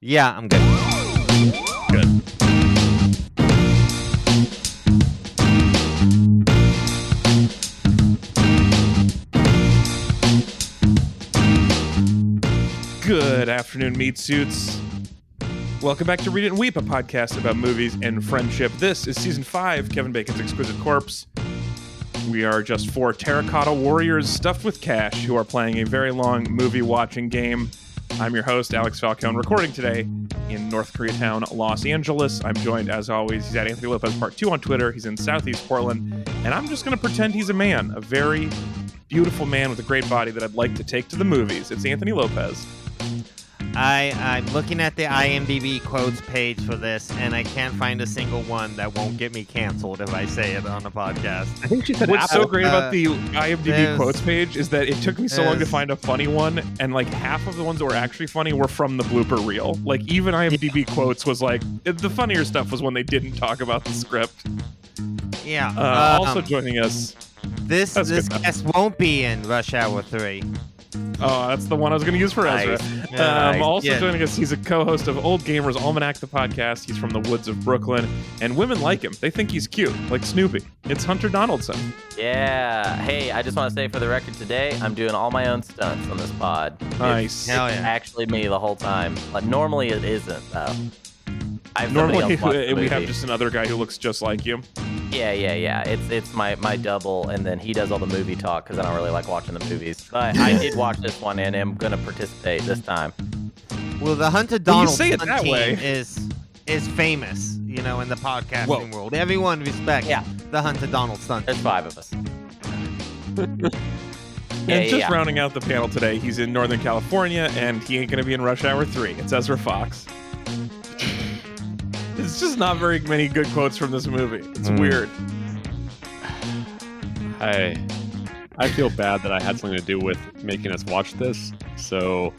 Yeah, I'm good. Good. Good afternoon, meat suits. Welcome back to Read It and Weep, a podcast about movies and friendship. This is season five, Kevin Bacon's Exquisite Corpse. We are just four terracotta warriors stuffed with cash who are playing a very long movie watching game. I'm your host, Alex Falcone, recording today in North Koreatown, Los Angeles. I'm joined, as always, he's at Anthony Lopez Part 2 on Twitter. He's in Southeast Portland. And I'm just going to pretend he's a man, a very beautiful man with a great body that I'd like to take to the movies. It's Anthony Lopez. I I'm looking at the IMDb quotes page for this, and I can't find a single one that won't get me canceled if I say it on a podcast. I think she said What's so Apple. great about Uh, the IMDb quotes page is that it took me so long to find a funny one, and like half of the ones that were actually funny were from the blooper reel. Like even IMDb quotes was like the funnier stuff was when they didn't talk about the script. Yeah. Uh, um, also joining us, this that's this guest won't be in Rush Hour Three. Oh, that's the one I was going to use for Ezra. Nice. Um, Nice. also Yeah. joining us, he's a co-host of Old Gamers Almanac, the podcast. He's from the woods of Brooklyn, and women like him. They think he's cute, like Snoopy. It's Hunter Donaldson. Yeah. Hey, I just want to say for the record today, I'm doing all my own stunts on this pod. Nice. It's Hell yeah. actually me the whole time. But normally it isn't though. I have Normally, else watch we have just another guy who looks just like you. Yeah, yeah, yeah. It's it's my my double, and then he does all the movie talk because I don't really like watching the movies. But I did watch this one, and am gonna participate this time. Well, the Hunter Donald say it that team way. is is famous, you know, in the podcasting Whoa. world. Everyone respects Yeah. the Hunter Donald stunt. There's five of us. Yeah, and yeah, just yeah. rounding out the panel today, he's in Northern California, and he ain't going to be in Rush Hour 3. It's Ezra Fox. It's just not very many good quotes from this movie. It's Mm. weird. I I feel bad that I had something to do with making us watch this. So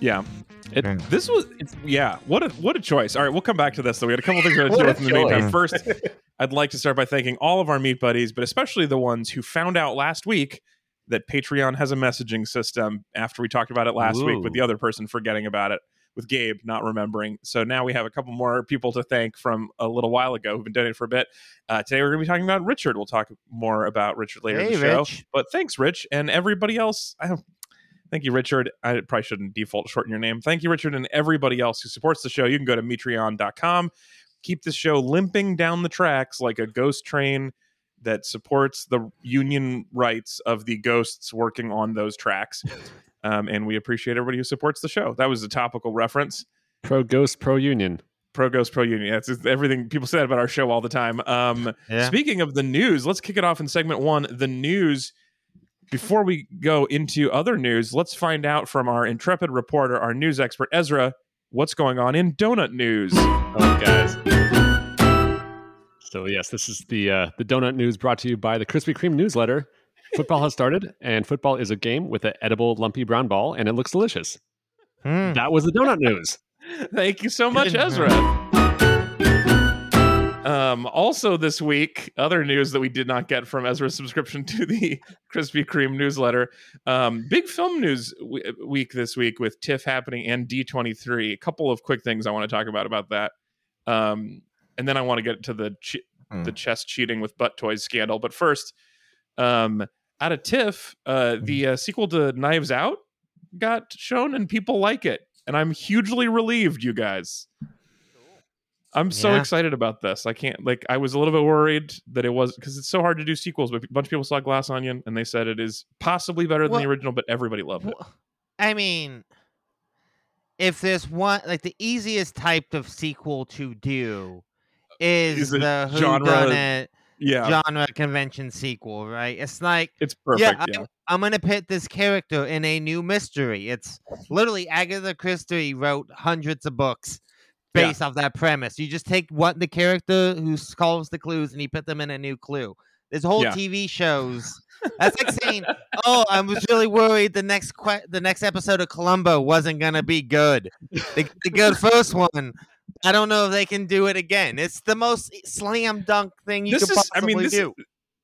Yeah. It, this was, it's, yeah. What a what a choice. All right, we'll come back to this. though. we had a couple things to What do with in the meantime. First, I'd like to start by thanking all of our meat buddies, but especially the ones who found out last week that Patreon has a messaging system. After we talked about it last week, with the other person forgetting about it, with Gabe not remembering. So now we have a couple more people to thank from a little while ago who've been donating for a bit. Uh, today we're going to be talking about Richard. We'll talk more about Richard later in the show. Rich. But thanks, Rich, and everybody else. Thank you, Richard. I probably shouldn't default shorten your name. Thank you, Richard, and everybody else who supports the show. You can go to metreon.com. Keep this show limping down the tracks like a ghost train that supports the union rights of the ghosts working on those tracks. Um, and we appreciate everybody who supports the show. That was a topical reference pro ghost, pro union. pro ghost pro union that's everything people say about our show all the time um Yeah. speaking of the news let's kick it off in segment one the news before we go into other news let's find out from our intrepid reporter our news expert ezra what's going on in donut news Oh, guys. So yes, this is the uh, the donut news brought to you by the Krispy Kreme newsletter. Football has started, and football is a game with an edible lumpy brown ball, and it looks delicious. Hmm. That was the donut news. thank you so much ezra um, also this week, other news that we did not get from Ezra's subscription to the Krispy Kreme newsletter. Um, big film news w- week this week with TIFF happening and D23. A couple of quick things I want to talk about about that. Um, and then I want to get to the che- Hmm. the chess cheating with butt toys scandal. But first, um, out of TIFF, uh, the uh, sequel to Knives Out got shown and people like it. And I'm hugely relieved, you guys. I'm so Yeah. excited about this. I can't like I was a little bit worried that it was because it's so hard to do sequels, but a bunch of people saw Glass Onion and they said it is possibly better than Well- the original, but everybody loved it. I mean, if there's one like the easiest type of sequel to do is, the genre- Yeah, genre convention sequel, right? It's like it's perfect. yeah, Yeah, I'm, I'm gonna put this character in a new mystery. It's literally Agatha Christie wrote hundreds of books Yeah. based off that premise. You just take what the character who solves the clues and you put them in a new clue. There's whole Yeah. TV shows. That's like saying, "Oh, I was really worried the next que- the next episode of Columbo wasn't gonna be good. The, the good first one." I don't know if they can do it again. It's the most slam dunk thing you This could is- I possibly mean, this- do.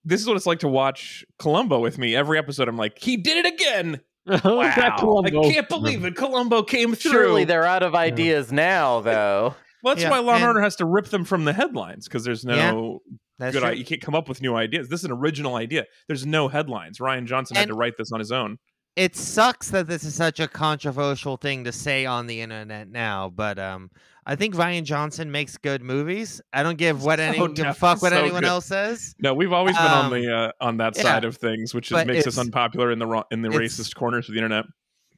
this is what it's like to watch Columbo with me. Every episode, I'm like, he did it again. Wow. I can't believe it. Columbo came through. Surely they're out of ideas now, though. well, that's Yeah, why Law and and- Order has to rip them from the headlines because there's no That's good. true. You can't come up with new ideas. This is an original idea. There's no headlines. Rian Johnson had to write this on his own. it sucks that this is such a controversial thing to say on the internet now, but um, I think Rian Johnson makes good movies. I don't give what So anyone give a tough, fuck what so anyone good. else says. No, we've always been on Um, the uh, on that yeah, side of things, which is, makes us unpopular in the wrong, in the racist corners of the internet.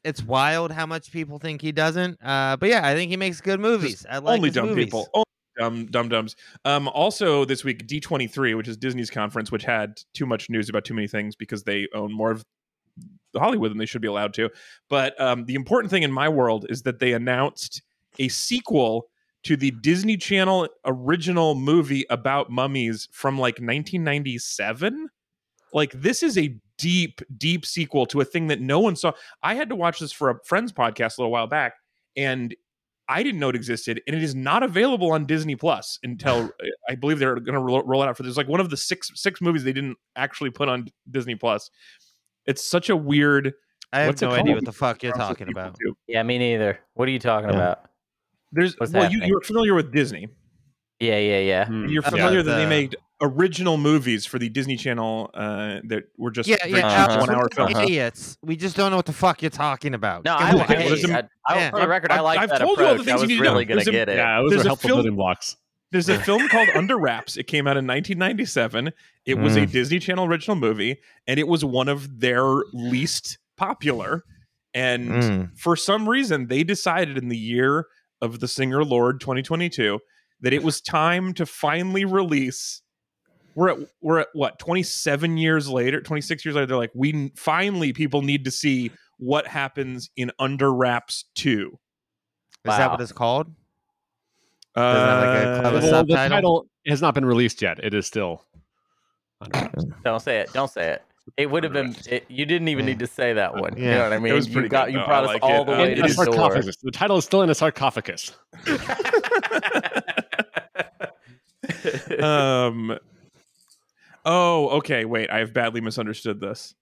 It's wild how much people think he doesn't. Uh, but yeah, I think he makes good movies. I like Only dumb movies. people. Only dumb dumb dumbs. Um, also this week D23, which is Disney's conference, which had too much news about too many things because they own more of Hollywood than they should be allowed to. But um, the important thing in my world is that they announced a sequel to the Disney Channel original movie about mummies from like 1997. Like this is a deep, deep sequel to a thing that no one saw. I had to watch this for a friend's podcast a little while back, and I didn't know it existed, and it is not available on Disney Plus until I believe they're going to roll, roll it out for. There's like one of the six six movies they didn't actually put on Disney Plus. It's such a weird. I have no idea what the fuck you're talking about. do. Yeah, me neither. What are you talking Yeah. about? There's What's well, you, happening? you're familiar with Disney. Yeah, yeah, yeah. Hmm. You're Uh, familiar that they made original movies for the Disney Channel uh, that were just Yeah, yeah, Uh-huh. One hour we're films. idiots. We just don't know what the fuck you're talking about. No, I, on. okay, I, well, there's a- I, I, Yeah. for the record, I I've- like I've that told you all the approach. things I you was need really gonna There's a- get it. Yeah, those There's are a helpful film- building blocks. There's a film called Under Wraps. It came out in 1997. It was a Disney Channel original movie, and it was one of their least popular. And Mm. for some reason, they decided in the year of the Singer Lord 2022 that it was time to finally release. We're at we're at what 27 years later, 26 years later. They're like, we finally people need to see what happens in Under Wraps 2. Is that what it's called? Uh, like a Well, the title has not been released yet. It is still. Don't say it. Don't say it. It would have been. It, you didn't even Yeah. need to say that one. You Yeah. know what I mean? was you got good, you brought I us like all it. the Uh, way it to In a is the door. The title is still in a sarcophagus. um oh okay wait i have badly misunderstood this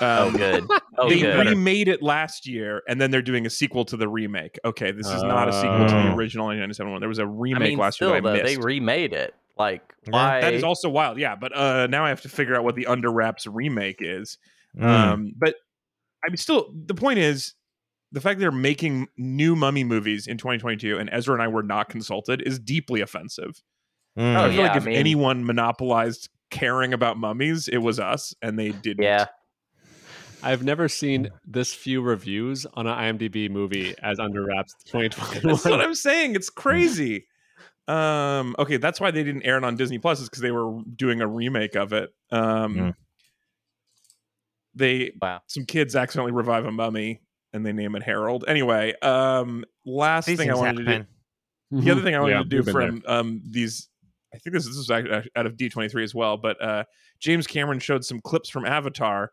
oh, um, good. Oh, they good. remade it last year and then they're doing a sequel to the remake okay this is not a sequel to the Oh. original 1997 one there was a remake mean, last still, year that i though, they remade it. Like, why? that is also wild yeah but uh now i have to figure out what the under wraps remake is Mm. um but i mean still the point is the fact they're making new mummy movies in 2022 and ezra and i were not consulted is deeply offensive Mm. Oh, I feel yeah, like I if mean- anyone monopolized caring about mummies, it was us, and they didn't. yeah. I've never seen this few reviews on an IMDb movie as Under Wraps 2021. that's what I'm saying. It's crazy. Um, okay, that's why they didn't air it on Disney Plus, is because they were doing a remake of it. Um, Mm. they Wow. some kids accidentally revive a mummy and they name it Harold. Anyway, um, last These thing I things wanted to do. happen. The other thing I wanted Yeah, to do we've from um, these, I think this, this is act- act- out of D23 as well, but uh, James Cameron showed some clips from Avatar,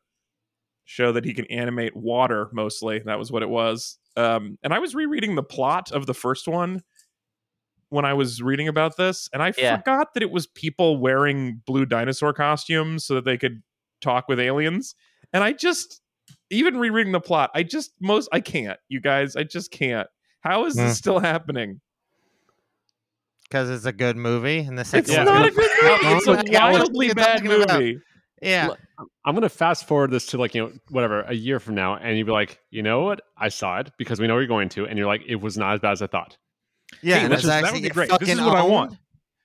show that he can animate water mostly. That was what it was. Um, and I was rereading the plot of the first one when I was reading about this, and I Yeah. forgot that it was people wearing blue dinosaur costumes so that they could talk with aliens. And I just, even rereading the plot, I just most I can't. You guys, I just can't. How is Hmm. this still happening? because it's a good movie and the second It's Yeah. one's not a gonna- good movie. It's a wildly bad movie. Yeah, I'm going to fast forward this to like, you know, whatever, a year from now. And you'd be like, you know what? I saw it because we know you're going to. And you're like, it was not as bad as I thought. Yeah, Hey, which it's is- that would be great. This is fucking what I want.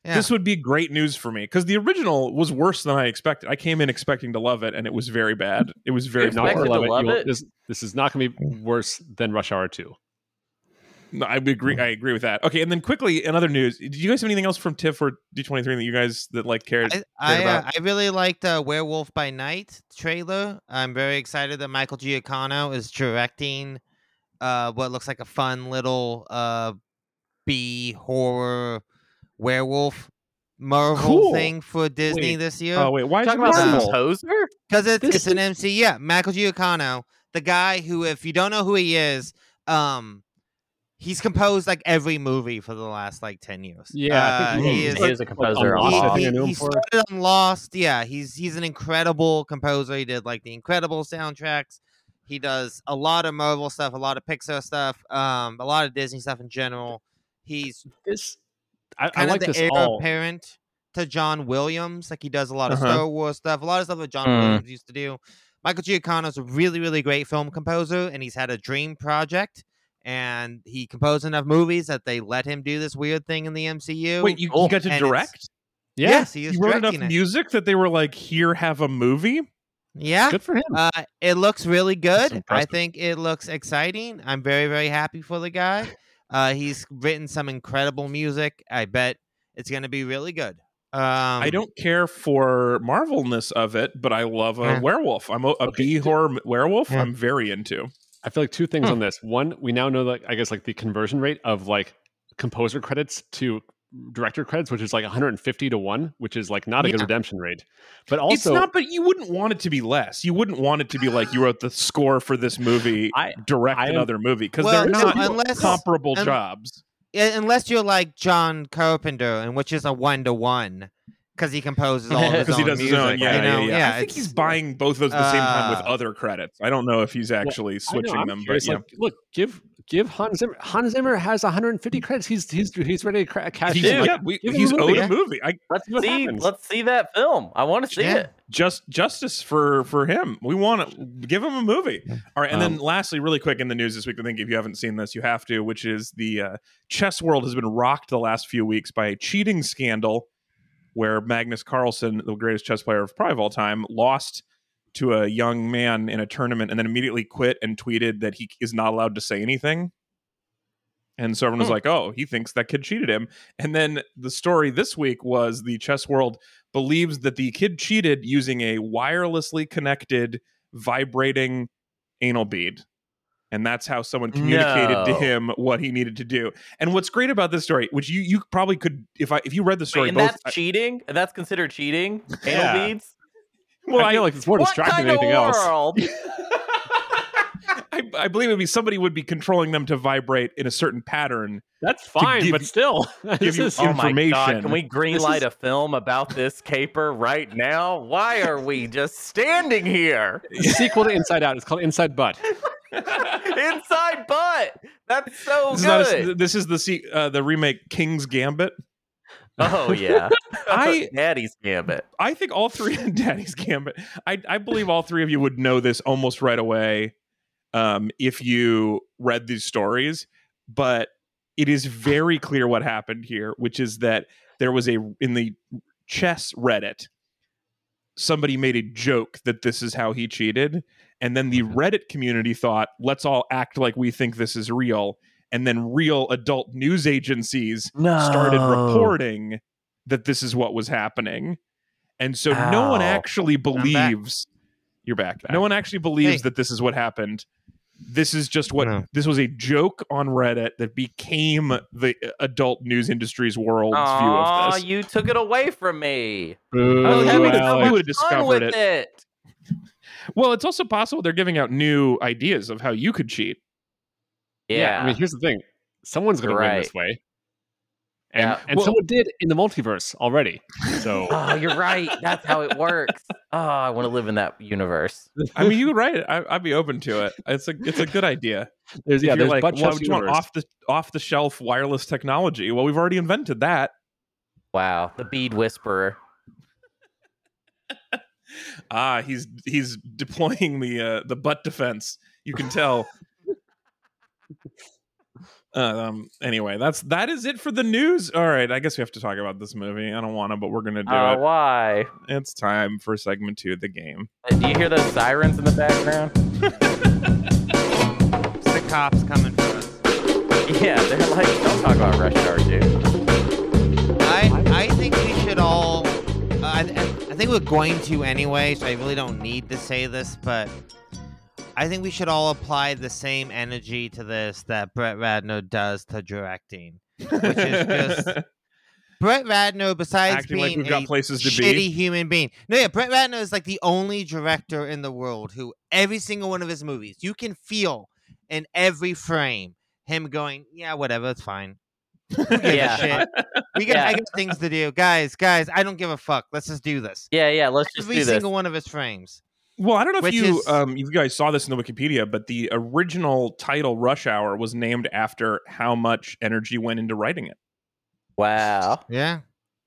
Yeah. This would be great news for me because the original was worse than I expected. I came in expecting to love it, and it was very bad. It was very Not to to love it. love it? This, this is not going to be worse than Rush Hour 2. No, I agree. I agree with that. Okay, and then quickly, in other news, did you guys have anything else from TIFF or D23 that you guys that like cared? I I, uh, about- I really liked uh, Werewolf by Night trailer. I'm very excited that Michael Giacchino is directing uh, what looks like a fun little uh, B horror werewolf Marvel Cool. thing for Disney Wait. this year. oh wait, why is it Talking about Marvel. some poser? Because it's, This it's an MC. Yeah, Michael Giacchino, the guy who, if you don't know who he is, um, he's composed like every movie for the last like ten years. Yeah, Uh, he He is. is, he is a composer. Lost, on I He, think he, I knew him he for. started on Lost. Yeah, he's he's an incredible composer. He did like the incredible soundtracks. He does a lot of Marvel stuff, a lot of Pixar stuff, um, a lot of Disney stuff in general. He's This I, I kind like of the heir all. apparent to John Williams. Like he does a lot of Uh-huh. Star Wars stuff, a lot of stuff that John Mm. Williams used to do. Michael Giacchino's a really, really great film composer, and he's had a dream project. And he composed enough movies that they let him do this weird thing in the MCU. Wait, you, you got to direct? Yeah, Yes, he is You wrote enough it. music that they were like, "Here, have a movie." Yeah, good for him. Uh, it looks really good. I think it looks exciting. I'm very, very happy for the guy. Uh, he's written some incredible music. I bet it's going to be really good. Um, I don't care for Marvelness of it, but I love a Yeah. werewolf. I'm a, a Okay. B horror werewolf. Yeah. I'm very into. I feel like two things Hmm. on this. One, we now know that I guess like the conversion rate of like composer credits to director credits, which is like 150 to one, which is like not a good redemption rate. But also, it's not, but you wouldn't want it to be less. You wouldn't want it to be like you wrote the score for this movie, I direct I am- another movie because Well, they're no, not unless- comparable un- jobs. Unless you're like John Carpenter, and which is a one to one, because he composes all of his Because he does music. his own, yeah, you know? yeah, yeah. I think he's buying both of those at the same time with Uh, other credits. I don't know if he's actually I know, switching I'm them, but yeah. like, look, give give Hans Zimmer. Hans Zimmer has 150 credits. He's he's he's ready to cra- cash He's, in. Like, yeah, we, he's a movie. owed Yeah. a movie. I Let's See happens. Let's see that film. I want to see Yeah. it. just justice for for him. We want to give him a movie. All right, and then Um, lastly, really quick in the news this week, I think if you haven't seen this, you have to. Which is the uh, chess world has been rocked the last few weeks by a cheating scandal, where Magnus Carlsen, the greatest chess player of probably of all time, lost to a young man in a tournament, and then immediately quit and tweeted that he is not allowed to say anything. And so everyone was Hmm. like, "Oh, he thinks that kid cheated him." And then the story this week was the chess world believes that the kid cheated using a wirelessly connected vibrating anal bead. And that's how someone communicated to him what he needed to do. And what's great about this story, which you you probably could if I if you read the Wait, story and both that's cheating. And that's considered cheating. Yeah. Anal beads. Well, I feel like it's more distracting than anything of else. world? I, I believe it would be somebody would be controlling them to vibrate in a certain pattern. That's fine, give but you- still, this you- is- Oh my god! Can we greenlight a film about this caper right now? Why are we just standing here? the sequel to Inside Out. It's called Inside Butt. Inside butt. That's so This is, a- good. this is the uh, the remake King's Gambit. Oh yeah. I- Daddy's gambit. I think all three Daddy's Gambit. I I believe all three of you would know this almost right away um, if you read these stories, but it is very clear what happened here, which is that there was a in the chess Reddit, somebody made a joke that this is how he cheated, and then the Reddit community thought, let's all act like we think this is real. And then real adult news agencies No. started reporting that this is what was happening. And so no one Ow. actually back. believes you're back. No one actually believes Hey. that this is what happened. This is just what No. this was a joke on Reddit that became the uh, adult news industry's world's view of this. you took it away from me. Boo, I was having would've- so much fun discovered with it. it. Well, it's also possible they're giving out new ideas of how you could cheat. Yeah. I mean, here's the thing: someone's going to win this way, and Yeah. and Well- someone did in the multiverse already. So oh, you're right. That's how it works. Oh, I want to live in that universe. I mean, you're right. I, I'd be open to it. It's a it's a good idea. there's yeah, if you're there's like, butt well, chest we want off the off the shelf wireless technology. Well, we've already invented that. Wow, the bead whisperer. Ah, he's he's deploying the uh, the butt defense. You can tell. Um. Anyway, that's that is it for the news. All right, I guess we have to talk about this movie. I don't want to, but we're gonna do Oh, it. why? It's time for segment two of the game. Uh, Do you hear those sirens in the background? It's the cops coming for us. Yeah, they're like, don't talk about Rush Hour 2. I I think we should all. Uh, I, I think we're going to anyway, so I really don't need to say this, but I think we should all apply the same energy to this that Brett Ratner does to directing. Which is just Brett Ratner, besides Acting like being we've got a places to shitty be. human being, no, yeah, Brett Ratner is like the only director in the world who every single one of his movies you can feel in every frame him going, yeah, whatever, it's fine. Who gives a Yeah. shit? We got, I got things to do, guys. Guys, I don't give a fuck. Let's just do this. Yeah, yeah, let's just Every do this. single one of his frames. Well, I don't know if you is- um you guys saw this in the Wikipedia, but the original title Rush Hour was named after how much energy went into writing it. Wow. Yeah.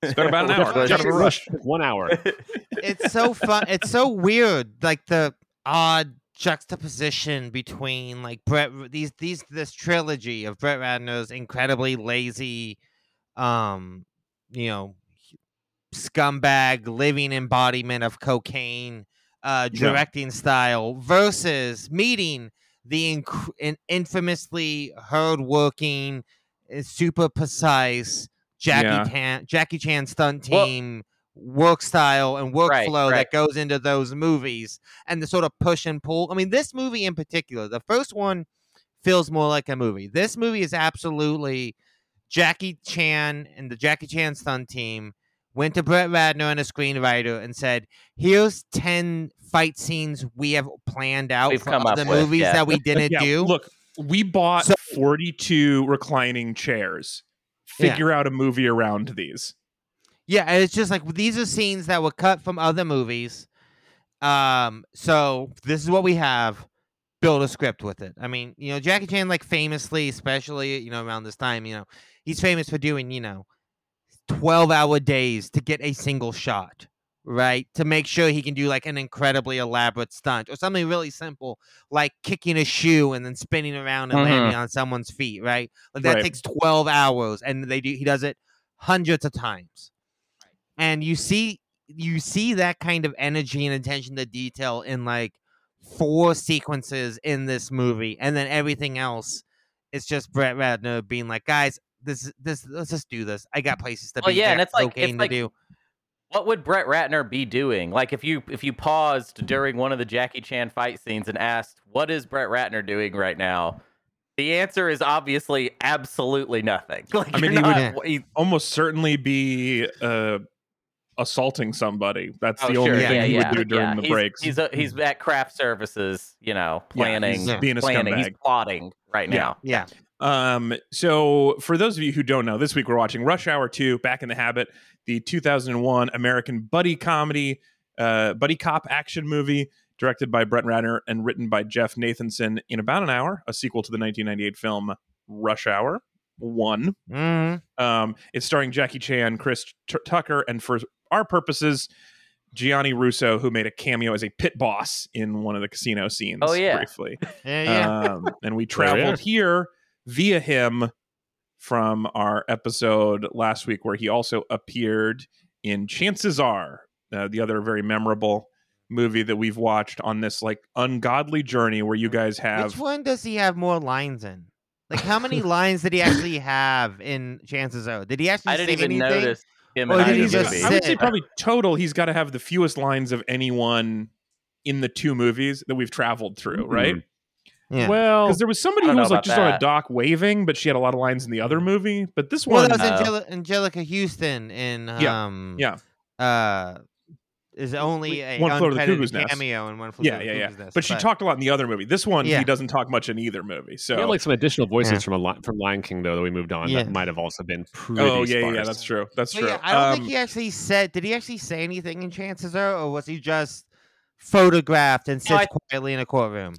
Spent about an hour. Rush. Kind of a rush. One hour. it's so fun. It's so weird, like the odd juxtaposition between like Brett these these this trilogy of Brett Ratner's incredibly lazy, um, you know, scumbag living embodiment of cocaine, uh, Yeah. directing style versus meeting the inc- in- infamously hardworking, uh, super precise Jackie Yeah. Chan Jackie Chan stunt Well- team work style and Right, workflow right. that goes into those movies and the sort of push and pull. I mean, this movie in particular, the first one feels more like a movie. This movie is absolutely Jackie Chan and the Jackie Chan stunt team went to Brett Ratner and a screenwriter and said, "Here's ten fight scenes we have planned out We've for come up other with, movies yeah. that we didn't Yeah, do." look, we bought So- 42 reclining chairs. Yeah. Figure out a movie around these. Yeah, and it's just like these are scenes that were cut from other movies. Um, so this is what we have. Build a script with it. I mean, you know, Jackie Chan, like famously, especially you know around this time, you know, he's famous for doing you know, twelve-hour days to get a single shot, right? To make sure he can do like an incredibly elaborate stunt or something really simple, like kicking a shoe and then spinning around and Mhm. landing on someone's feet, right? Like that Right. takes twelve hours, and they do. He does it hundreds of times and you see you see that kind of energy and attention to detail in like four sequences in this movie and then everything else is just Brett Ratner being like guys this this let's just do this I got places to Well, be yeah, I and got it's like- it's like- to do What would Brett Ratner be doing? Like if you if you paused during one of the Jackie Chan fight scenes and asked, "What is Brett Ratner doing right now?" The answer is obviously absolutely nothing. Like I mean, you're he would- he- Almost certainly be uh, assaulting somebody. That's oh, the sure, only yeah, thing he yeah, would do during yeah. the He's- breaks. He's a, he's at craft services, you know, Yeah, planning, he's being a planning. He's plotting right Yeah. now. yeah Um, so for those of you who don't know, this week we're watching Rush Hour 2, Back in the Habit, the 2001 American buddy comedy, uh, buddy cop action movie directed by Brett Ratner and written by Jeff Nathanson in about an hour, a sequel to the 1998 film Rush Hour 1. Mhm. Um, it's starring Jackie Chan, Chris T- Tucker, and for our purposes, Gianni Russo, who made a cameo as a pit boss in one of the casino scenes Oh, yeah. briefly. yeah yeah Um, and we traveled here via him from our episode last week, where he also appeared in Chances Are, uh, the other very memorable movie that we've watched on this like ungodly journey where you guys have which one does he have more lines in like how many lines did he actually have in Chances Are did he actually I didn't say even anything? notice him Or in did he just. I would say probably total he's got to have the fewest lines of anyone in the two movies that we've traveled through, right? Yeah Well, Because there was somebody who was like about just on a dock waving, but she had a lot of lines in the other movie. But this well one, that was Uh, Angela- Anjelica Huston in Yeah, um yeah. uh is only a One Flew to the uncredited Cuckoo's Nest. cameo in one flew yeah, to the yeah, yeah. Nest, But she talked a lot in the other movie. This one, Yeah. he doesn't talk much in either movie. So, we had like some additional voices Yeah. from a li- from Lion King though that we moved on Yeah. that might have also been pretty. oh yeah, yeah, yeah, that's true. That's But true. yeah, I don't Um, think he actually said. Did he actually say anything in Chances Are, or was he just photographed and sits I- quietly in a courtroom?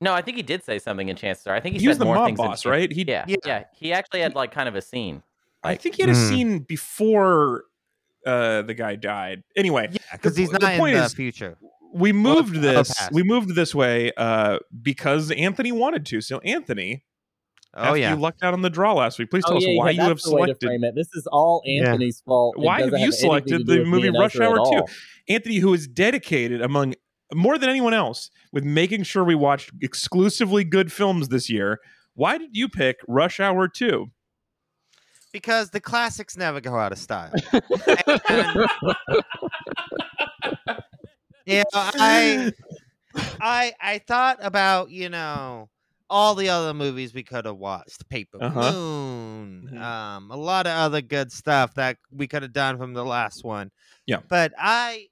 No, I think he did say something in Chances Are. I think he, he was said the more mob things in boss, Chan- right? He, Yeah, Yeah. yeah, He actually had like kind of a scene. I think he had a Mhm. scene before uh, the guy died. Anyway, Yeah, because he's the not in the is- future. we moved or this. We moved this way uh, because Anthony wanted to. So, Anthony, Oh yeah, you lucked out on the draw last week, please tell Oh, us yeah, why yeah, you have that's the way to selected. it. This is all Yeah. Anthony's fault. It Why have you anything to selected the movie Rush Hour 2? Anthony, who is dedicated among more than anyone else with making sure we watched exclusively good films this year. Why did you pick Rush Hour 2? because the classics never go out of style. you know, I, I, I thought about you know all the other movies we could have watched, Paper Uh-huh. Moon, Mhm. um, a lot of other good stuff that we could have done from the last one. Yeah. but I,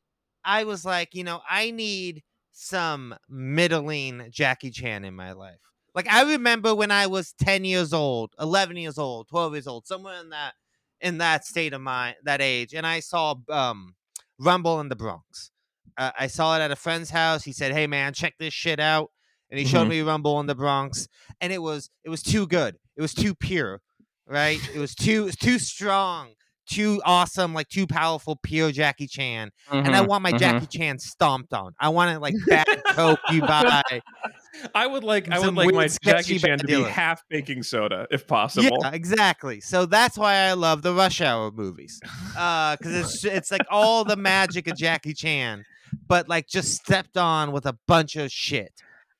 I was like, you know, I need some middling Jackie Chan in my life. Like I remember when I was 10 years old, 11 years old, 12 years old, somewhere in that in that state of mind, that age, and I saw um Rumble in the Bronx. uh, I saw it at a friend's house. He said, "Hey man, check this shit out," and he showed Mhm. me Rumble in the Bronx, and it was it was too good. It was too pure, right? It was too it was too strong, too awesome, like too powerful, pure Jackie Chan. And I Mhm, want my mhm. Jackie Chan stomped on. I want it like bad coke you buy. I would like I would like my Jackie Chan to be half baking soda if possible. Yeah, exactly. So that's why I love the Rush Hour movies, because it's it's like all the magic of Jackie Chan, but like just stepped on with a bunch of shit.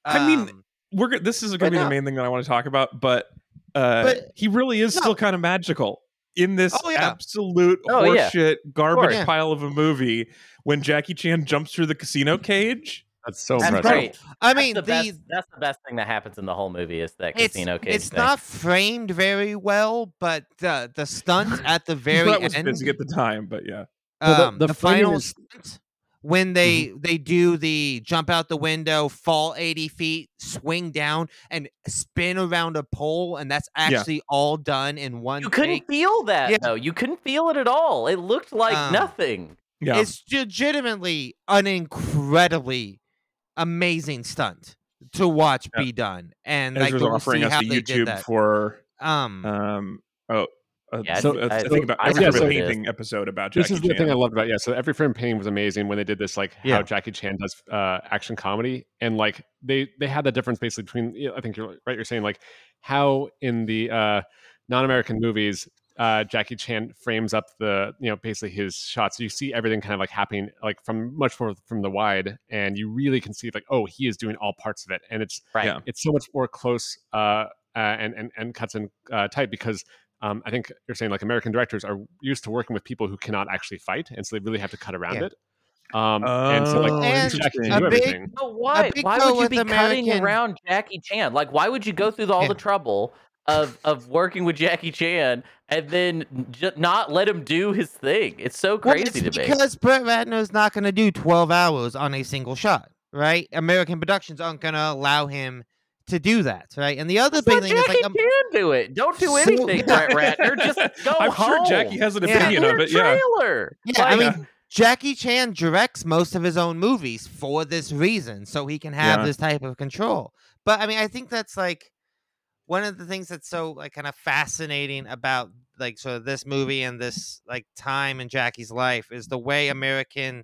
I mean, Um, We're this is going to be no. the main thing that I want to talk about, but uh But- he really is no. still kind of magical in this Oh, yeah. absolute Oh, yeah. garbage course. pile of a movie when Jackie Chan jumps through the casino cage. That's so That's impressive. great. I That's mean, the, the, best. That's the best thing that happens in the whole movie is that it's casino cage it's thing. not framed very well, but the the stunt at the very that was end, busy at the time, but yeah. Well, the- um, the the, framing final is- stunt when they they do the jump out the window, fall eighty feet, swing down, and spin around a pole, and that's actually all done in one. you couldn't take. feel that Yeah. though. You couldn't feel it at all. It looked like Um, nothing. Yeah. It's legitimately an incredibly amazing stunt to watch Yeah. be done, and like Ezra's to offering see us how the YouTube for Um, um oh uh, Yeah, so, I- a I- thing about I every yeah, favorite so- painting episode about This Jackie is the thing I loved about yeah. So every frame painting was amazing when they did this like how Yeah. Jackie Chan does uh, action comedy and like they they had the difference basically between you know, I think you're right. You're saying like how in the uh, non-American movies uh, Jackie Chan frames up the you know basically his shots. You see everything kind of like happening like from much more from the wide, and you really can see like oh he is doing all parts of it, and it's Right. Yeah. it's so much more close uh, uh, and and and cuts and uh, tight because um, I think you're saying like American directors are used to working with people who cannot actually fight, and so they really have to cut around Yeah. it. Um, and so Oh, like And Jackie interesting. can do a big- everything. But why? big Why would you with be cutting around Jackie Chan? Like, why would you go through all Yeah. the trouble of of working with Jackie Chan and then j- not let him do his thing? It's so Well, crazy it's to me. because Brett Ratner's not going to do 12 hours on a single shot, right? American productions aren't going to allow him to do that, right? And the other Just big let thing is like, um, can do it. Don't do So- anything, yeah. Brett Ratner. Just go I'm home. sure Jackie has an Yeah. opinion Your of it. Yeah. trailer. yeah, I Like, mean, Jackie Chan directs most of his own movies for this reason, so he can have Yeah. this type of control. But I mean, I think that's like one of the things that's so like kind of fascinating about like sort of this movie and this like time in Jackie's life is the way American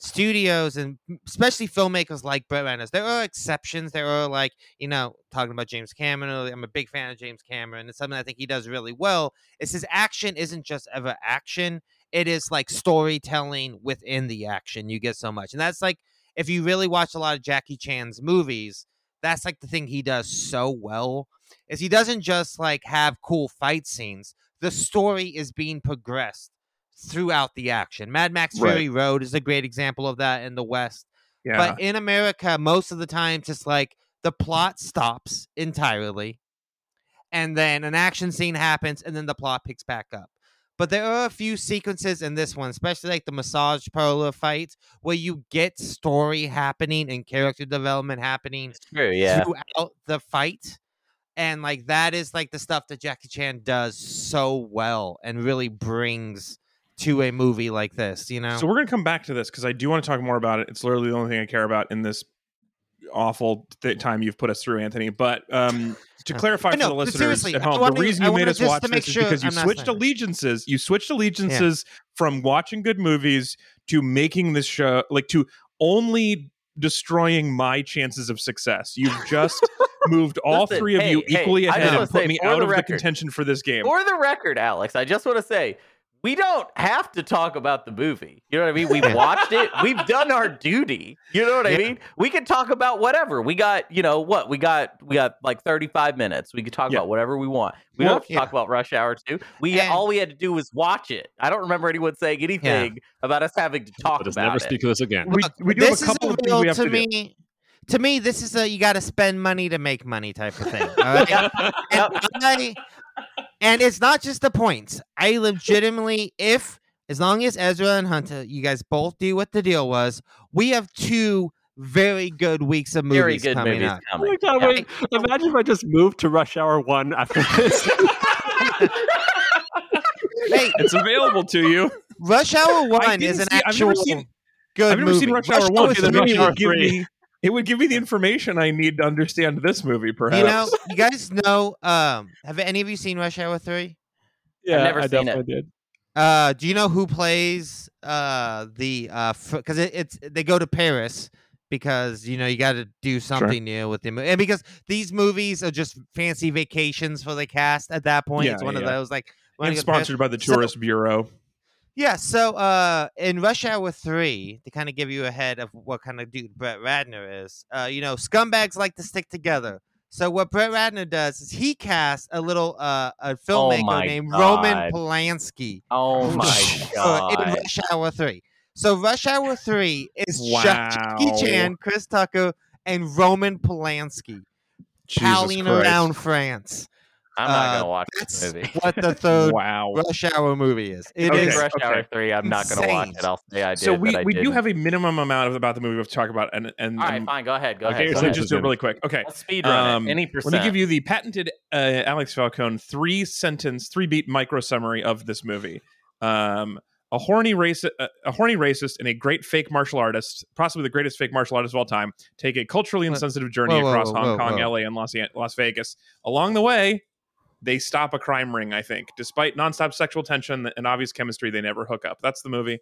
studios and especially filmmakers like Brett Ratner. There are exceptions. There are like you know talking about James Cameron. I'm a big fan of James Cameron. It's something I think he does really well. Is his action isn't just ever action. It is like storytelling within the action. You get so much, and that's like if you really watch a lot of Jackie Chan's movies, that's like the thing he does so well. Is he doesn't just like have cool fight scenes. The story is being progressed throughout the action. Mad Max Right. Fury Road is a great example of that in the West. Yeah. But in America, most of the time, just like the plot stops entirely, and then an action scene happens, and then the plot picks back up. But there are a few sequences in this one, especially like the massage parlor fight, where you get story happening and character development happening. Yeah. throughout the fight. And like that is like the stuff that Jackie Chan does so well and really brings to a movie like this, you know? So we're going to come back to this because I do want to talk more about it. It's literally the only thing I care about in this awful th- time you've put us through, Anthony. But um, to clarify I know, for the but listeners seriously, at home, wanna- the reason I you made us watch to make this is because you I'm switched saying- allegiances. You switched allegiances from watching good movies to making this show, like to only destroying my chances of success. You've just moved all Listen, three of you hey, hey, equally I just ahead and put say, me out the of the contention for this game. For the record, Alex, I just want to say we don't have to talk about the movie. You know what I mean? We've watched it. We've done our duty. You know what I Yeah. mean? We can talk about whatever. We got, you know, what? We got we got like 35 minutes. We could talk Yeah. about whatever we want. We Well, don't have to yeah. talk about Rush Hour 2. We And- all we had to do was watch it. I don't remember anyone saying anything about us having to talk Let about never it. speak of this again. we, we do have this a couple is of a things real, we have to to do. me. To me, this is a you got to spend money to make money type of thing. All right? Yep. and, I, and it's not just the points. I legitimately, if as long as Ezra and Hunter, you guys both do what the deal was, we have two very good weeks of movies Very good coming movies up. Oh my god! Yeah. Wait, imagine if I just moved to Rush Hour One after this. Hey, It's available to you. Rush Hour One is an see- I've actual. never seen- good I've never movie. seen Rush Hour Rush one. Hour so than maybe Rush Hour would give three. Me it would give me the information I need to understand this movie. Perhaps. You know, you guys know. Um, have any of you seen Rush Hour three? Yeah, I've never I seen it. did. Uh, do you know who plays uh the uh because it, it's they go to Paris because you know you got to do something new with the movie and because these movies are just fancy vacations for the cast at that point. Yeah, it's one of those like and go to Paris. sponsored by the So- Tourist Bureau. Yeah, so uh in Rush Hour 3, to kind of give you a head of what kind of dude Brett Ratner is, uh, you know, scumbags like to stick together. So what Brett Ratner does is he casts a little uh a filmmaker my named Roman Polanski Oh my uh, in. Rush Hour 3. So Rush Hour 3 is Wow. Jackie Chan, Chris Tucker, and Roman Polanski Jesus palling around France. I'm not uh, gonna watch That's this movie. what the third Wow. Rush Hour movie is. It Okay. is Rush okay. Hour three. I'm not gonna watch it. I'll say I did. So we, but I we do didn't. have a minimum amount of about the movie we have to talk about, and and, All right, and fine. Go ahead. Go Okay, ahead. you're Go let me ahead. just do it really quick. Okay, Let's speed run Um, it. Any let me give you the patented uh, Alex Falcone three sentence, three beat micro summary of this movie. Um, a horny racist, uh, a horny racist, and a great fake martial artist, possibly the greatest fake martial artist of all time, take a culturally insensitive journey Whoa, whoa, across whoa, Hong whoa, Kong, whoa. LA, and Las, Las Vegas. Along the way, they stop a crime ring. I think, despite nonstop sexual tension and obvious chemistry, they never hook up. That's the movie.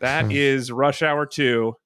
That Hmm. Rush Hour Two.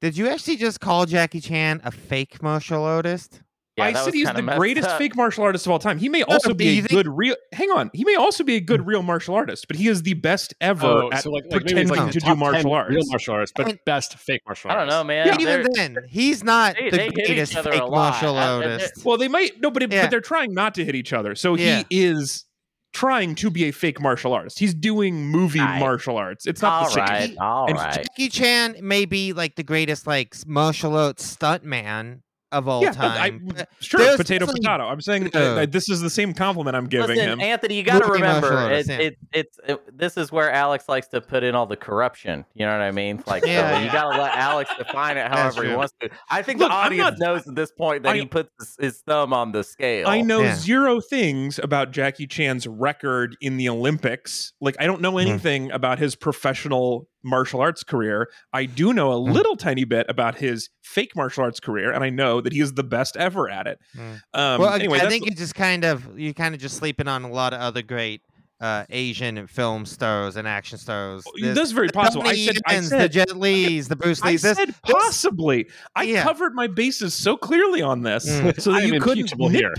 Did you actually just call Jackie Chan a fake martial artist? Yeah, I that said he's the greatest up. fake martial artist of all time. He may also but be a think- good real. Hang on, he may also be a good real martial artist, but he is the best ever Oh, at so like, like maybe pretending like to do martial arts. real martial arts, but I mean- best fake martial artist. I don't know, man. But even then, he's not They- the they greatest fake martial I- I- artist. well, they might no, but, it, Yeah. but they're trying not to hit each other. So Yeah. he is trying to be a fake martial artist. He's doing movie Aight. martial arts. It's not all the same. right, all And right. Jackie Chan may be like the greatest like martial arts stuntman of all Yeah, but I, time. but sure, there's potato definitely- potato. I'm saying Yeah. uh, this is the same compliment I'm giving Listen, him. Anthony, you got to remember, artist, it, yeah. it, it's it, this is where Alex likes to put in all the corruption. You know what I mean? Like, so Yeah. you got to let Alex define it however he wants to. I think Look, the audience not- knows at this point that I- he puts his, his thumb on the scale. I know Yeah. zero things about Jackie Chan's record in the Olympics. Like, I don't know Mhm. anything about his professional martial arts career. I do know a Mhm. little tiny bit about his fake martial arts career, and I know that he is the best ever at it. Mm. Um, well, I- anyway, I think you just kind of you're kind of just sleeping on a lot of other great uh, Asian film stars and action stars. There's that's very the possible. I Donnie said, I said, the Jet Lis, the Bruce I Lees. This- said this- possibly. I Yeah. covered my bases so clearly on this, Mm. so I that am you couldn't impeachable here.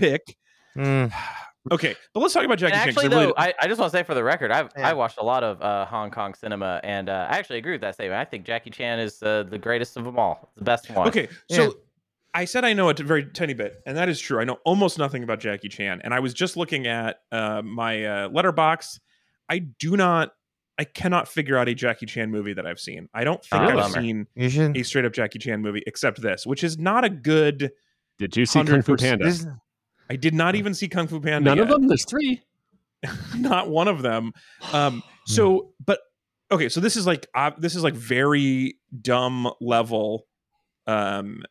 nitpick. Okay, but let's talk about Jackie And Chan. 'cause actually, I really- though, I, I just want to say for the record, I've Yeah. I watched a lot of uh, Hong Kong cinema, and uh, I actually agree with that statement. I think Jackie Chan is uh, the greatest of them all, the best one. Okay, Yeah. so I said I know a t- very tiny bit, and that is true. I know almost nothing about Jackie Chan, and I was just looking at uh, my uh, Letterboxd. I do not, I cannot figure out a Jackie Chan movie that I've seen. I don't think Oh, I've bummer. seen a straight up Jackie Chan movie except this, which is not a good. Did you see Kung Fu 100%. Panda? This, I did not even see Kung Fu Panda. None of them. There's three. not one of them. Um, so, but okay, so this is like uh, this is like very dumb level um,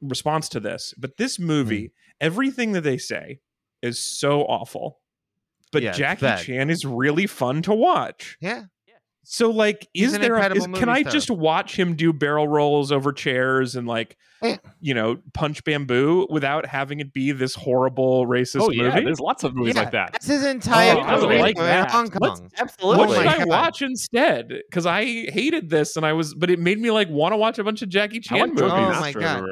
response to this. But this movie, everything that they say is so awful. But Yeah, it's Jackie bad. Chan is really fun to watch. yeah. So, like, He's is there? A, is, can I star. just watch him do barrel rolls over chairs and like, Yeah. you know, punch bamboo without having it be this horrible racist Oh yeah, movie? there's lots of movies Yeah, like that. That's his entire Oh, I would like that. Hong Let's- Absolutely. What should my I God. watch instead? Because I hated this, and I was, but it made me like want to watch a bunch of Jackie Chan like movies. Drunken Oh, Master my God.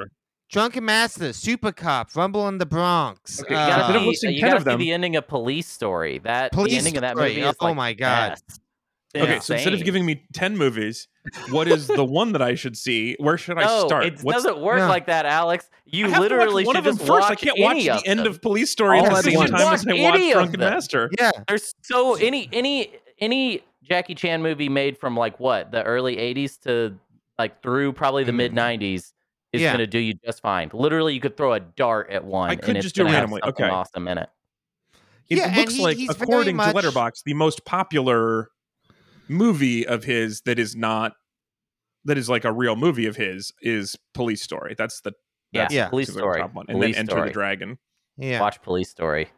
Drunken Master, Super Cop, Rumble in the Bronx. Okay, you uh, I've gotta, only see, you gotta see the ending of Police Story. That Police the ending of that movie is oh like my God. Best. Okay, so instead of giving me ten movies, what is the one that I should see? Where should I no, start? it What's- doesn't work Yeah. like that, Alex. You I have to watch literally one should of them just first. I can't watch the of end them. of Police Story All at the same once. time as I Watch watch Drunken them. Master. yeah. There's so any any any Jackie Chan movie made from like what the early '80s to like through probably the Mhm. mid '90s is Yeah. gonna do you just fine. Literally, you could throw a dart at one. I could and it's just do randomly. Okay. awesome in it. It Yeah, looks he- like, according much- to Letterboxd, the most popular movie of his that is not that is like a real movie of his is Police Story. That's the Yeah, that's Yeah. Police Story. top one. and Police then Enter Story. the Dragon. Yeah. Watch Police Story.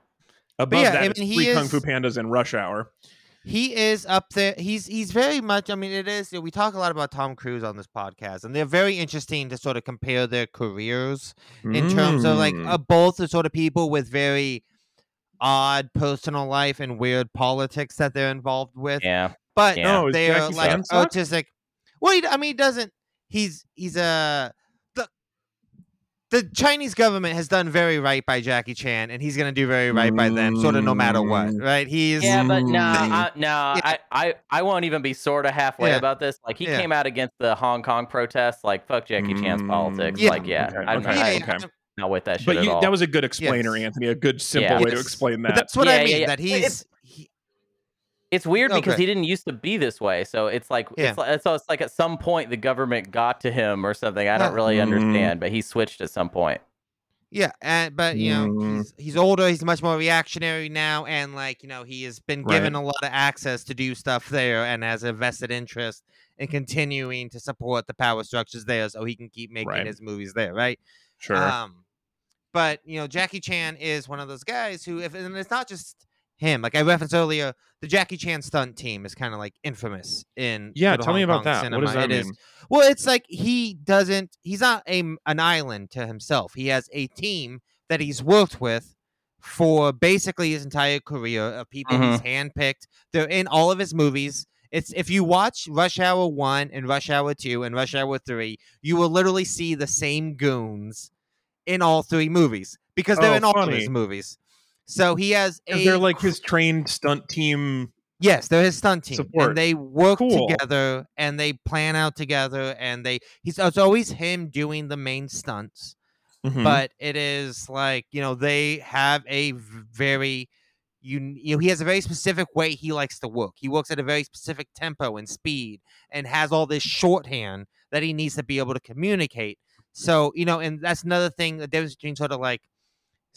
Above yeah, that, I is mean, he three Kung Fu Pandas and Rush Hour. he is up there. He's he's very much. I mean, it is. We talk a lot about Tom Cruise on this podcast, and they're very interesting to sort of compare their careers in terms of like Mm. uh, both the sort of people with very odd personal life and weird politics that they're involved with. Yeah. But Yeah. No, is they are Jackie like Chan suck? autistic. Well, he, I mean, he doesn't. He's he's a the the Chinese government has done very right by Jackie Chan, and he's gonna do very right by them, sort of no matter what, Mm. right? He's Yeah, but no, Mm. I, no, Yeah. I, I, I won't even be sort of halfway Yeah. about this. Like he Yeah. came out against the Hong Kong protests. Like fuck Jackie Chan's Mm. politics. Yeah. Like yeah, Okay, I'm, okay, yeah, I'm okay. not with that shit But at you, all. that was a good explainer, Yes. Anthony. A good simple Yeah. way to Yes. explain But that. that's what Yeah, I mean. yeah. That he's he, it's weird because Okay. he didn't used to be this way. So it's like Yeah. it's like so it's like at some point the government got to him or something. I don't Yeah. really Mm. understand, but he switched at some point. yeah, and but you know Mm. he's he's older. He's much more reactionary now, and like you know he has been Right. given a lot of access to do stuff there, and has a vested interest in continuing to support the power structures there, so he can keep making Right. his movies there, right? Sure. Um, but you know, Jackie Chan is one of those guys who, if and it's not just him. Like I referenced earlier, the Jackie Chan stunt team is kind of like infamous in yeah, of tell me about Kong that. Cinema. What does that It mean? is- well, it's like he doesn't. He's not a an island to himself. He has a team that he's worked with for basically his entire career of people he's mm-hmm. handpicked. They're in all of his movies. It's if you watch Rush Hour One and Rush Hour Two and Rush Hour Three, you will literally see the same goons in all three movies because they're Oh, in all of funny. his movies. So he has a Is there like his trained stunt team? Yes, they're his stunt team, Support. and they work Cool. together and they plan out together, and they he's it's always him doing the main stunts, Mhm. but it is like you know they have a very you, you know he has a very specific way he likes to work. He works at a very specific tempo and speed, and has all this shorthand that he needs to be able to communicate. So you know, and that's another thing. The difference between sort of like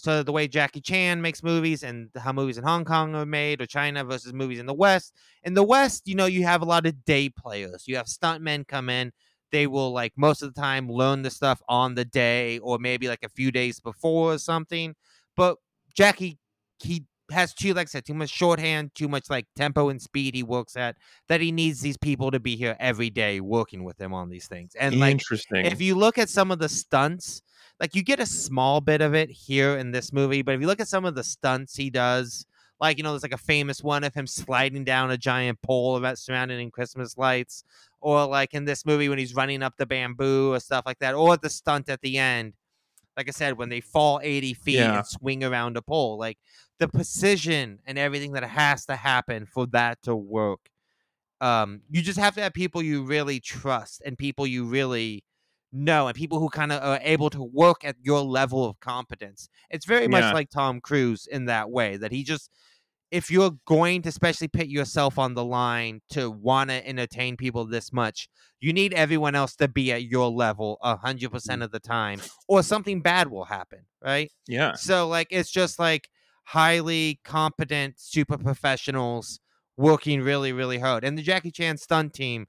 of the way Jackie Chan makes movies and how movies in Hong Kong are made or China versus movies in the West. In the West, you know, you have a lot of day players. You have stuntmen come in. They will like most of the time learn the stuff on the day or maybe like a few days before or something. But Jackie, he has too, like I said, too much shorthand, too much like tempo and speed he works at that he needs these people to be here every day working with him on these things. And like Interesting. if you look at some of the stunts, like you get a small bit of it here in this movie, but if you look at some of the stunts he does, like you know, there's like a famous one of him sliding down a giant pole about surrounded in Christmas lights, or like in this movie when he's running up the bamboo or stuff like that, or the stunt at the end. Like I said, when they fall 80 feet Yeah. and swing around a pole, like the precision and everything that has to happen for that to work. Um, you just have to have people you really trust and people you really know and people who kind of are able to work at your level of competence. It's very Yeah. much like Tom Cruise in that way that he just if you're going to especially put yourself on the line to want to entertain people this much, you need everyone else to be at your level a hundred percent mm. of the time, or something bad will happen, right? yeah. So like it's just like highly competent super professionals working really really hard. And the Jackie Chan stunt team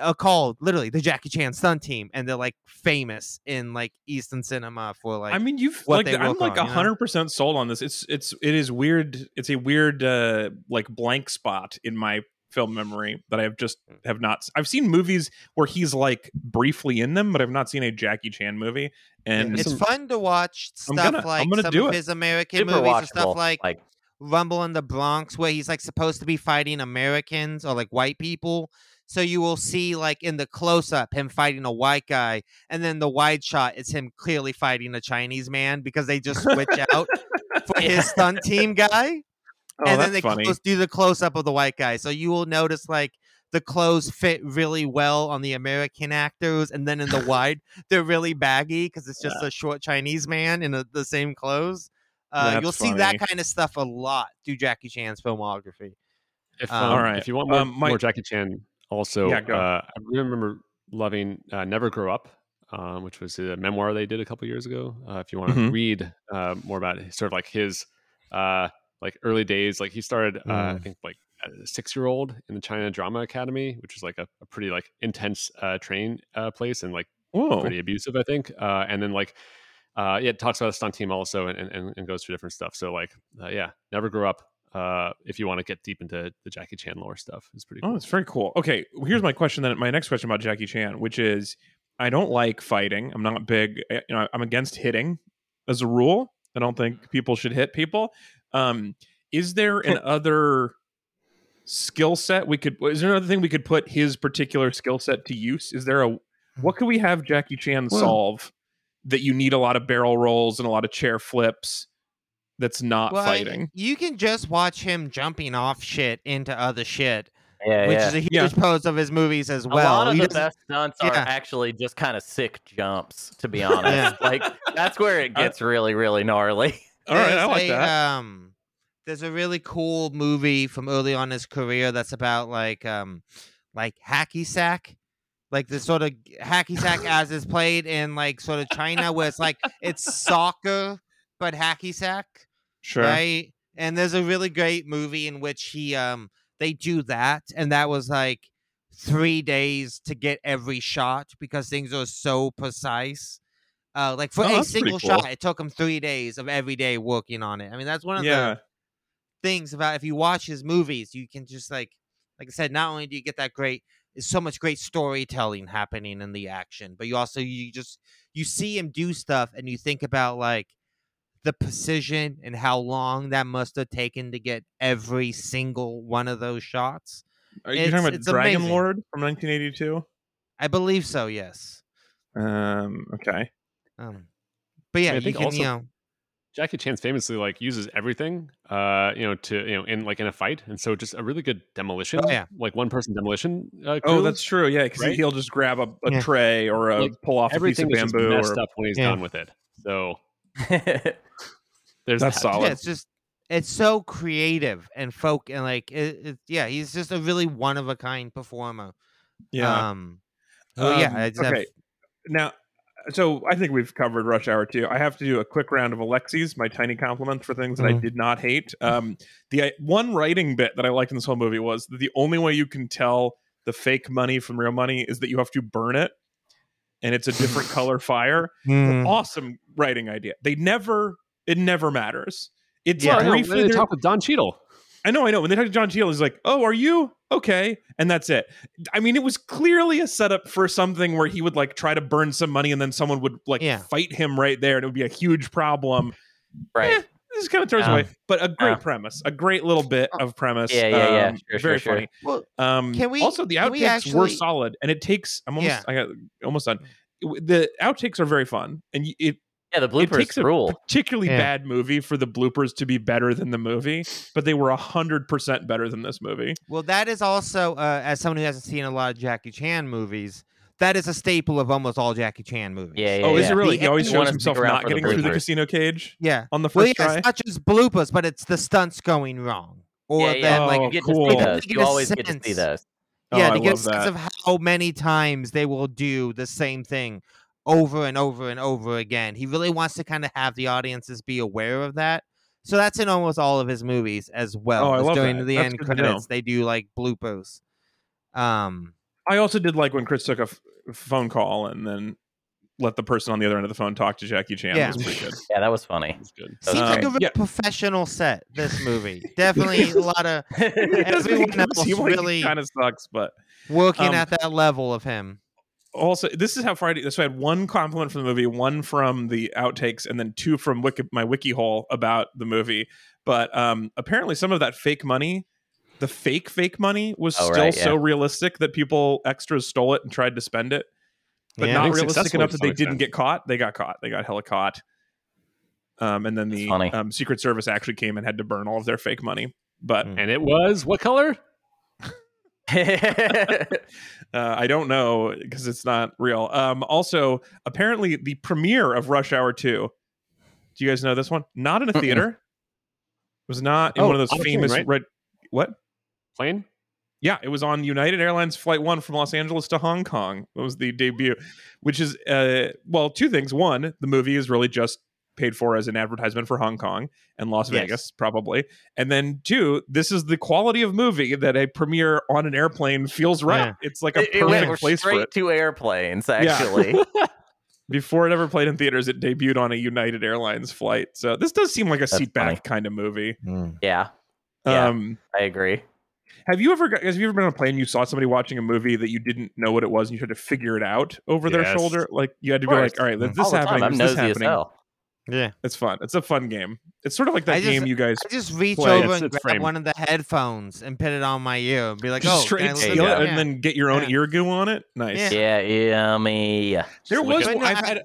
are called literally the Jackie Chan stunt team and they're like famous in like Eastern cinema for like I mean, you've what like they I'm work like on, you know? hundred percent sold on this. It's it's it is weird. It's a weird uh like blank spot in my film memory that I have just Hmm. have not. I've seen movies where he's like briefly in them, but I've not seen a Jackie Chan movie. And it's some- fun to watch I'm stuff gonna- I'm like gonna some do of it. his American Super movies or watchable. stuff like like Rumble in the Bronx, where he's like supposed to be fighting Americans or like white people. So you will see like in the close up him fighting a white guy, and then the wide shot is him clearly fighting a Chinese man because they just switch out for his stunt team guy, oh, and then they funny. close, do the close up of the white guy. So you will notice like the clothes fit really well on the American actors, and then in the wide they're really baggy because it's just a short Chinese man in a, the same clothes. Uh, you'll see that kind of stuff a lot through Jackie Chan's filmography. If, Um, All right. if you want more, Um, my- more Jackie Chan, also, Yeah, uh, I remember loving uh, Never Grow Up, um, which was a memoir they did a couple years ago. Uh, if you want to Mhm. read uh, more about it, sort of like his uh, like early days, like he started, uh, I Mm. think, like a six year old in the China Drama Academy, which is like a, a pretty like intense uh, train uh, place and like Whoa. pretty abusive, I think. Uh, and then like, uh, yeah, it talks about a stunt team also and, and, and goes through different stuff. So like, uh, yeah, never grew up. Uh, if you want to get deep into the Jackie Chan lore stuff, it's pretty cool. Oh, it's very cool. Okay, here's my question then. My next question about Jackie Chan, which is, I don't like fighting. I'm not big. eh, You know, I'm against hitting as a rule. I don't think people should hit people. Um, is there an other skill set we could? Is there another thing we could put his particular skill set to use? Is there a what could we have Jackie Chan Well- solve that you need a lot of barrel rolls and a lot of chair flips? That's not Well, fighting. You can just watch him jumping off shit into other shit, Yeah, which yeah. is a huge Yeah. pose of his movies as well. a well. lot of He the best stunts are actually just kind of sick jumps, to be honest. Yeah. Like that's where it gets really, really gnarly. All right, I like a, that. Um, there's a really cool movie from early on in his career that's about like um, like hacky sack, like the sort of hacky sack as is played in like sort of China, where it's like it's soccer but hacky sack, sure. right? And there's a really great movie in which he um they do that, and that was like three days to get every shot because things are so precise. Uh, like for Oh, a single cool. shot, it took him three days of every day working on it. I mean, that's one of Yeah. the things about if you watch his movies, you can just like, like I said, not only do you get that great, there's so much great storytelling happening in the action, but you also you just you see him do stuff, and you think about like the precision and how long that must have taken to get every single one of those shots. Are you It's- talking about Dragon amazing. Lord from 1982? I believe so. Yes. Um. Okay. Um, but yeah, I you think can also- you know. Jackie Chan's famously like uses everything, uh, you know, to you know, in like in a fight, and so just a really good demolition, Oh, yeah. like one person demolition. Uh, Oh, that's true. Yeah, because right? he'll just grab a, a Yeah. tray or a Like, pull off a piece everything of is just bamboo. messed Or, up when he's Yeah. done with it. So there's That's that. solid. Yeah, it's just it's so creative and folk and like it, it, yeah, he's just a really one of a kind performer. yeah. Um, well, yeah, Um, I just have- okay. Now, so I think we've covered Rush Hour too. I have to do a quick round of Alexi's, my tiny compliment for things that I Mhm. did not hate. Um, the uh, one writing bit that I liked in this whole movie was that the only way you can tell the fake money from real money is that you have to burn it, and it's a different color fire. Mm. Awesome writing idea. They never, it never matters. It's Yeah. Well, I briefly they talk with Don Cheadle. I know, I know. When they talk to Don Cheadle, he's like, "Oh, are you okay?" And that's it. I mean, it was clearly a setup for something where he would like try to burn some money, and then someone would like Yeah. fight him right there, and it would be a huge problem. right. Eh, this kind of throws Yeah. away, but a great Yeah. premise, a great little bit of premise. Yeah, yeah, yeah. um, Sure, very sure, sure. funny. Well, Um, Can we- also the can we outtakes were solid, and it takes. I'm almost. Yeah. I got almost done. The outtakes are very fun, and it Yeah, the it takes bloopers a rule. particularly Yeah. bad movie for the bloopers to be better than the movie, but they were a hundred percent better than this movie. well, that is also uh, as someone who hasn't seen a lot of Jackie Chan movies, that is a staple of almost all Jackie Chan movies. Yeah, yeah. oh, is yeah. it really? The He always end- wanna shows himself not for the getting through the casino cage yeah. on the Well, first yeah, try. it's not just bloopers, but it's the stunts going wrong, or yeah, then yeah. like Oh, you get cool. to see It those. doesn't You make a always get to see sense. those. Oh, yeah, I to get a sense that. of how many times they will do the same thing over and over and over again. He really wants to kind of have the audiences be aware of that. So that's in almost all of his movies as well. Oh, I love during that. the That's end good to know. credits, they do like bloopers. Um, I also did like when Chris took a f- phone call and then let the person on the other end of the phone talk to Jackie Chan. Yeah. Was pretty good. Yeah, that was funny. It's good. That was seems like a yeah. professional set. This movie definitely a lot of It Everyone else really- kind of sucks, but working Um, at that level of him. also this is how Friday. So I had one compliment from the movie, one from the outtakes, and then two from wiki, my wiki hole about the movie. But um, apparently, some of that fake money, the fake fake money, was Oh, still right, so yeah. realistic that people extras stole it and tried to spend it, but Yeah. not realistic enough that they some didn't extent. get caught. They got caught. They got hella caught. Um, and then the funny. um, Secret Service actually came and had to burn all of their fake money. But. And it was what color? Uh, I don't know because it's not real. Um, also, apparently, the premiere of Rush Hour 2. Do you guys know this one? Not in a Mm-mm. theater. It was not in Oh, one of those on a famous right? red. What? Plane? Yeah, it was on United Airlines Flight One from Los Angeles to Hong Kong. That was the debut, which is uh, well, two things. One, the movie is really just paid for as an advertisement for Hong Kong and Las Yes. Vegas, probably. And then two, this is the quality of movie that a premiere on an airplane feels right. Yeah. It's like a it, it perfect went place for straight it. to airplanes, actually. Before it ever played in theaters, it debuted on a United Airlines flight. So this does seem like a That's seat back funny. kind of movie. yeah. Yeah. Um, I agree. Have you ever have you ever been on a plane you saw somebody watching a movie that you didn't know what it was and you had to figure it out over their shoulder? Like you had to be like, all right, this is All happening. time. I'm this is nosy as happening. hell. Yeah. It's fun. It's a fun game. It's sort of like that just- game you guys I just reach Play. over It's- and it's grab framed. one of the headphones and put it on my ear and be like, just "Oh, straight can I steal it to and then get your own Yeah. ear goo on it. Nice. Yeah. Yeah, yummy. There Just was. But I've I- had.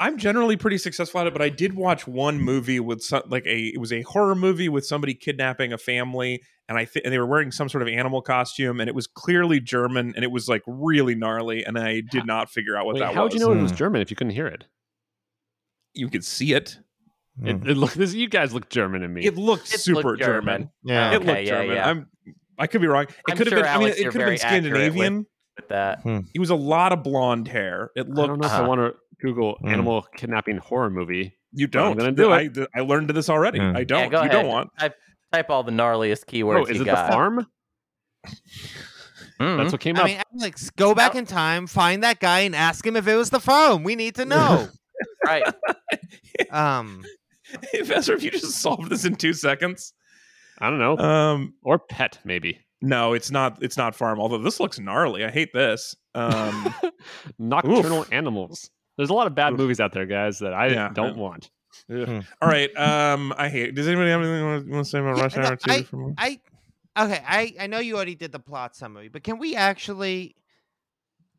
I'm generally pretty successful at it, but I did watch one movie with some, like a. It was a horror movie with somebody kidnapping a family, and I think and they were wearing some sort of animal costume, and it was clearly German, and it was like really gnarly, and I did not figure out what Wait, that how was. would you know it was Hmm. German if you couldn't hear it? You could see it. It, it look, this, you guys look German to me. It looked It super looked German. Yeah. It looked yeah, German. yeah. I'm. I could be wrong. It I'm could have sure, been. I mean, it could have been very accurate with- Scandinavian. With that. He was a lot of blonde hair. It I don't looked. know if I want to Google Hmm. animal kidnapping horror movie. You but I'm don't. gonna do I, I learned this already. Yeah. I don't. Yeah, you ahead. don't want. Type, type all the gnarliest keywords Oh, is you it got. the farm? Mhm. That's what came up. I up. mean, Alex, go back in time, find that guy, and ask him if it was the farm. We need to know. right. um, If Ezra, if you just solved this in two seconds. I don't know. Um, or pet, maybe. no, it's not. It's not farm. Although this looks gnarly. I hate this. Um, Nocturnal animals. There's a lot of bad Oof. movies out there, guys, that I Yeah. don't want. Ugh. all right. Um, I hate. Does anybody have anything you want to say about Rush no, Hour Two? I- from- I okay. I I know you already did the plot summary, but can we actually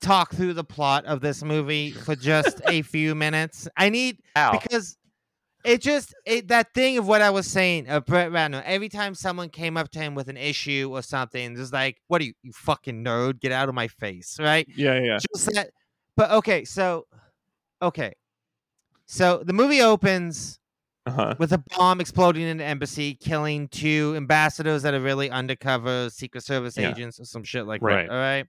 talk through the plot of this movie for just a few minutes? I need Ow. because it just it, that thing of what I was saying of Brett Ratner. Every time someone came up to him with an issue or something, just like, "What are you, you fucking nerd? Get out of my face!" Right? yeah, yeah. Just that. But okay, so okay, so the movie opens Uh huh. with a bomb exploding in the embassy, killing two ambassadors that are really undercover Secret Service Yeah. agents or some shit like Right. that. All right.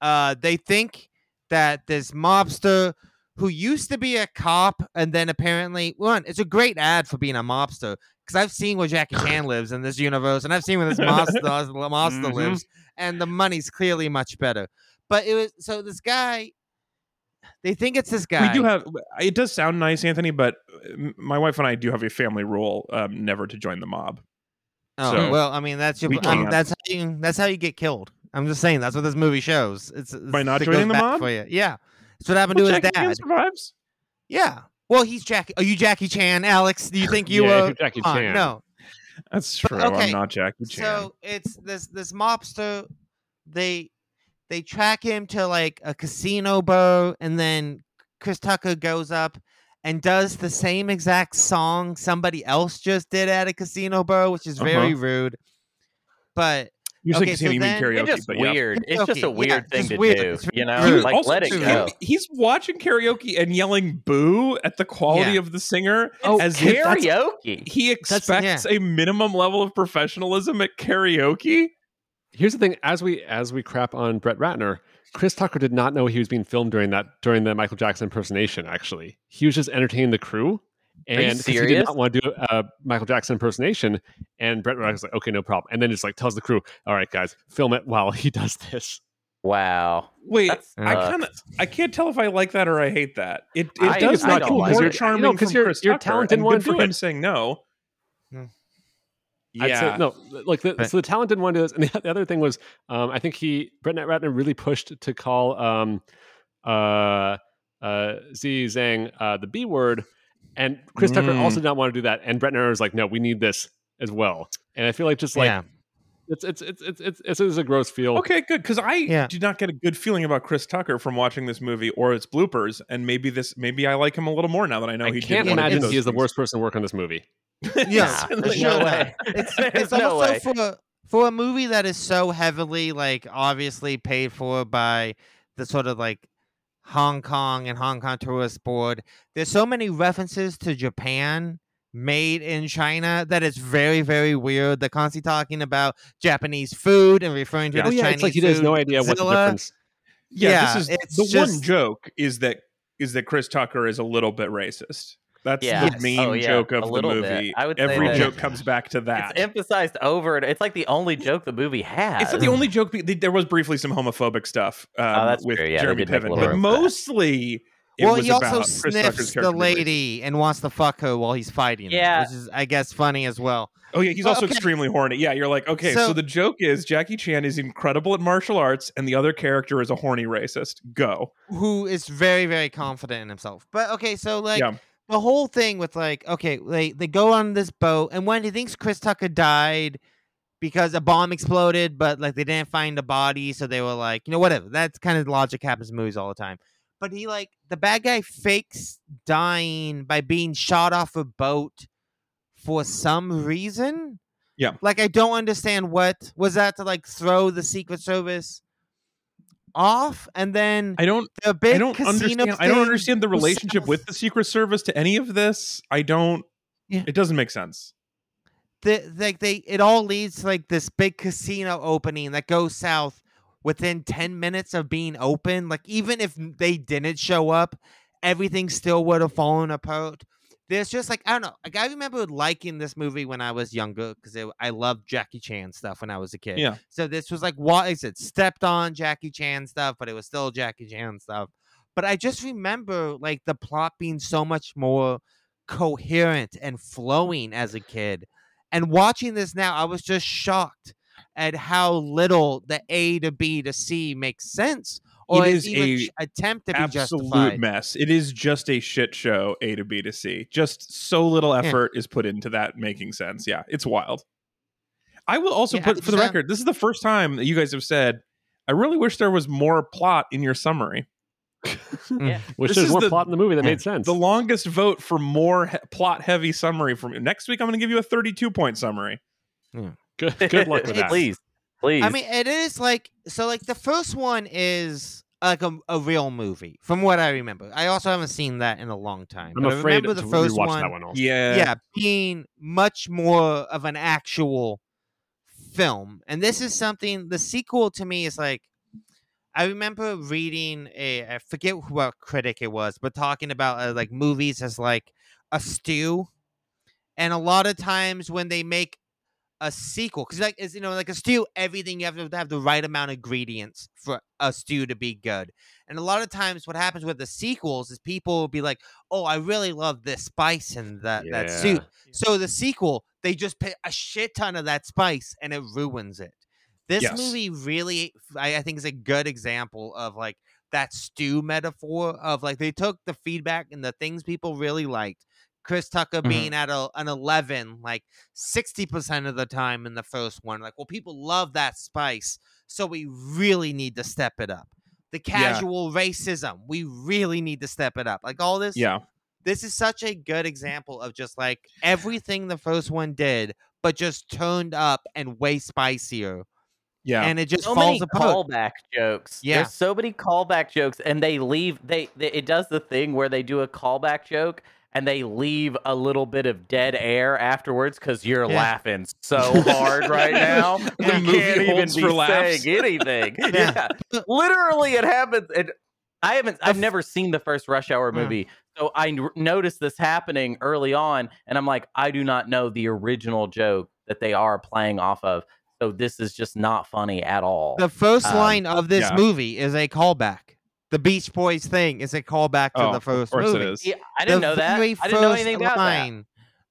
Uh, they think that this mobster who used to be a cop and then apparently one, it's a great ad for being a mobster because I've seen where Jackie Chan lives in this universe and I've seen where this mobster, mobster Mhm. lives, and the money's clearly much better. But it was so this guy. They think it's this guy. We do have. It does sound nice, Anthony, but uh, my wife and I do have a family rule: um, never to join the mob. Oh So, well, I mean that's your. we Um, that's how you. That's how you get killed. I'm just saying that's what this movie shows. It's, it's By not it joining the mob? for you. Yeah, that's what happened Well, to his Jackie Chan dad. survives. Yeah. Well, he's Jackie. Are you Jackie Chan, Alex? Do you think you Yeah, were? if you're Jackie Come on, Chan. No. That's But, true. okay, I'm not Jackie Chan. So it's this this mobster. They they track him to like a casino bar, and then Chris Tucker goes up and does the same exact song somebody else just did at a casino bar, which is very Uh-huh. rude. But Usually, okay, casino so you mean then- karaoke, It's just but yeah. weird. It's just a Karaoke, yeah, weird thing to weird. do. You know, He weird. was like also let it he- go. He's watching karaoke and yelling "boo" at the quality Yeah. of the singer. Oh, as if Karaoke. he expects yeah. a minimum level of professionalism at karaoke. Here's the thing: as we as we crap on Brett Ratner, Chris Tucker did not know he was being filmed during that during the Michael Jackson impersonation. Actually, he was just entertaining the crew, and he did not want to do a Michael Jackson impersonation. And Brett Ratner was like, "Okay, no problem," and then just like tells the crew, "All right, guys, film it while he does this." Wow. Wait, That's I nuts. kind of I can't tell if I like that or I hate that. It it I- does I not don't cool like more it. charming You know, 'cause from your- Chris your Tucker, talent and wanna good for him it. saying no. I'd say- Yeah, no, like the, Right. so the talent didn't want to do this, and the, the other thing was, um, I think he Brett Ratner really pushed to call um, uh, uh, Ziyi Zhang uh, the B word, and Chris Tucker Mm. also did not want to do that, and Brett Ratner was like, no, we need this as well, and I feel like just like yeah, it's it's it's it's it's, it's, it's a gross feel. Okay, good. Because I Yeah. did not get a good feeling about Chris Tucker from watching this movie or its bloopers, and maybe this maybe I like him a little more now that I know I he can't did one of imagine those he is the worst person to work on this movie. Yeah. For there's sure no way. It's it's no also way. for a, for a movie that is so heavily like obviously paid for by the sort of like Hong Kong and Hong Kong Tourist Board. There's so many references to Japan made in China that it's very very weird. They're constantly talking about Japanese food and referring to it Oh yeah, Chinese it's like he has no idea what the Godzilla. difference. Yeah, Yeah, this is it's the one joke is that is that Chris Tucker is a little bit racist. That's Yeah. the main Oh, yeah, joke a of the little bit. movie. I would say Every that- joke comes back to that. It's emphasized over and it's like the only joke the movie has. It's not the only joke. be- There was briefly some homophobic stuff um, Oh, that's with. Yeah, Jeremy did Piven, but room for that. mostly It well, he also about Chris Tucker's sniffs the being racist. lady and wants to fuck her while he's fighting. her, Yeah. which is, I guess, funny as well. Oh yeah, he's Well, also okay. extremely horny. Yeah, you're like, okay, so, So- the joke is Jackie Chan is incredible at martial arts, and the other character is a horny racist. Go. Who is very, very confident in himself. But okay, so like Yeah. The whole thing with like, okay, they they go on this boat, and when he thinks Chris Tucker died because a bomb exploded, but like they didn't find a body, so they were like, you know, whatever. That's kind of logic happens in movies all the time. But he like the bad guy fakes dying by being shot off a boat for some reason. Yeah. Like I don't understand what was that to like throw the Secret Service off and then I don't. the big I don't understand. I don't understand the relationship with the Secret Service to any of this. I don't. Yeah. It doesn't make sense. the like they it all leads to like this big casino opening that goes south within 10 minutes of being open like even if they didn't show up everything still would have fallen apart there's just like i don't know like i remember liking this movie when i was younger because i loved jackie chan stuff when i was a kid. Yeah. so this was like what is it stepped on jackie chan stuff but it was still jackie chan stuff. But i just remember like the plot being so much more coherent and flowing as a kid. And watching this now, I was just shocked at how little the A to B to C makes sense, or It is is even a sh- attempt to be Absolute justified. mess. It is just a shit show. A to B to C. Just so little Yeah. effort is put into that making sense. Yeah, it's wild. I will also Yeah, put for the 100%. record. This is the first time that you guys have said. I really wish there was more plot in your summary. Yeah. Wish This there's is more the- plot in the movie that made sense. The longest vote for more he- plot heavy summary from next week. I'm going to give you a 32 point summary. Hmm. good, good luck with that. please, please. I mean, it is like so. Like the first one is like a, a real movie, from what I remember. I also haven't seen that in a long time. I'm but I afraid remember to the first one. that one also. Yeah. yeah, being much more of an actual film. And this is something the sequel to me is like I remember reading a I forget what critic it was, but talking about uh, like movies as like a stew. And a lot of times when they make a sequel, because like is you know like a stew, everything you have to have the right amount of ingredients for a stew to be good. And a lot of times, what happens with the sequels is people will be like, "Oh, I really love this spice in that that soup." So the sequel, they just put a shit ton of that spice and it ruins it. This Yes. movie really, I, I think, is a good example of like that stew metaphor of like they took the feedback and the things people really liked. Chris Tucker Mhm. being at a, an 11, like 60% of the time in the first one. Like, well, people love that spice. So we really need to step it up. The Yeah. casual racism, we really need to step it up. Like, all this Yeah. this is such a good example of just like everything the first one did, but just turned up and way spicier, Yeah. and it just so falls many apart. callback jokes. Yeah. There's so many callback jokes, and they leave. They, they it does the thing where they do a callback joke and they leave a little bit of dead air afterwards because you're Yeah. laughing so hard right now. The we movie can't even holds be laughs. saying anything. Yeah. yeah, literally, it happens. And I haven't. I've never seen the first Rush Hour Mm. movie, so I n- noticed this happening early on, and I'm like, I do not know the original joke that they are playing off of. So this is just not funny at all. The first Um, line of this yeah. movie is a callback. The Beach Boys thing is a callback to Oh, the first course movie. is. Yeah, I didn't the know that. I didn't know first anything about that.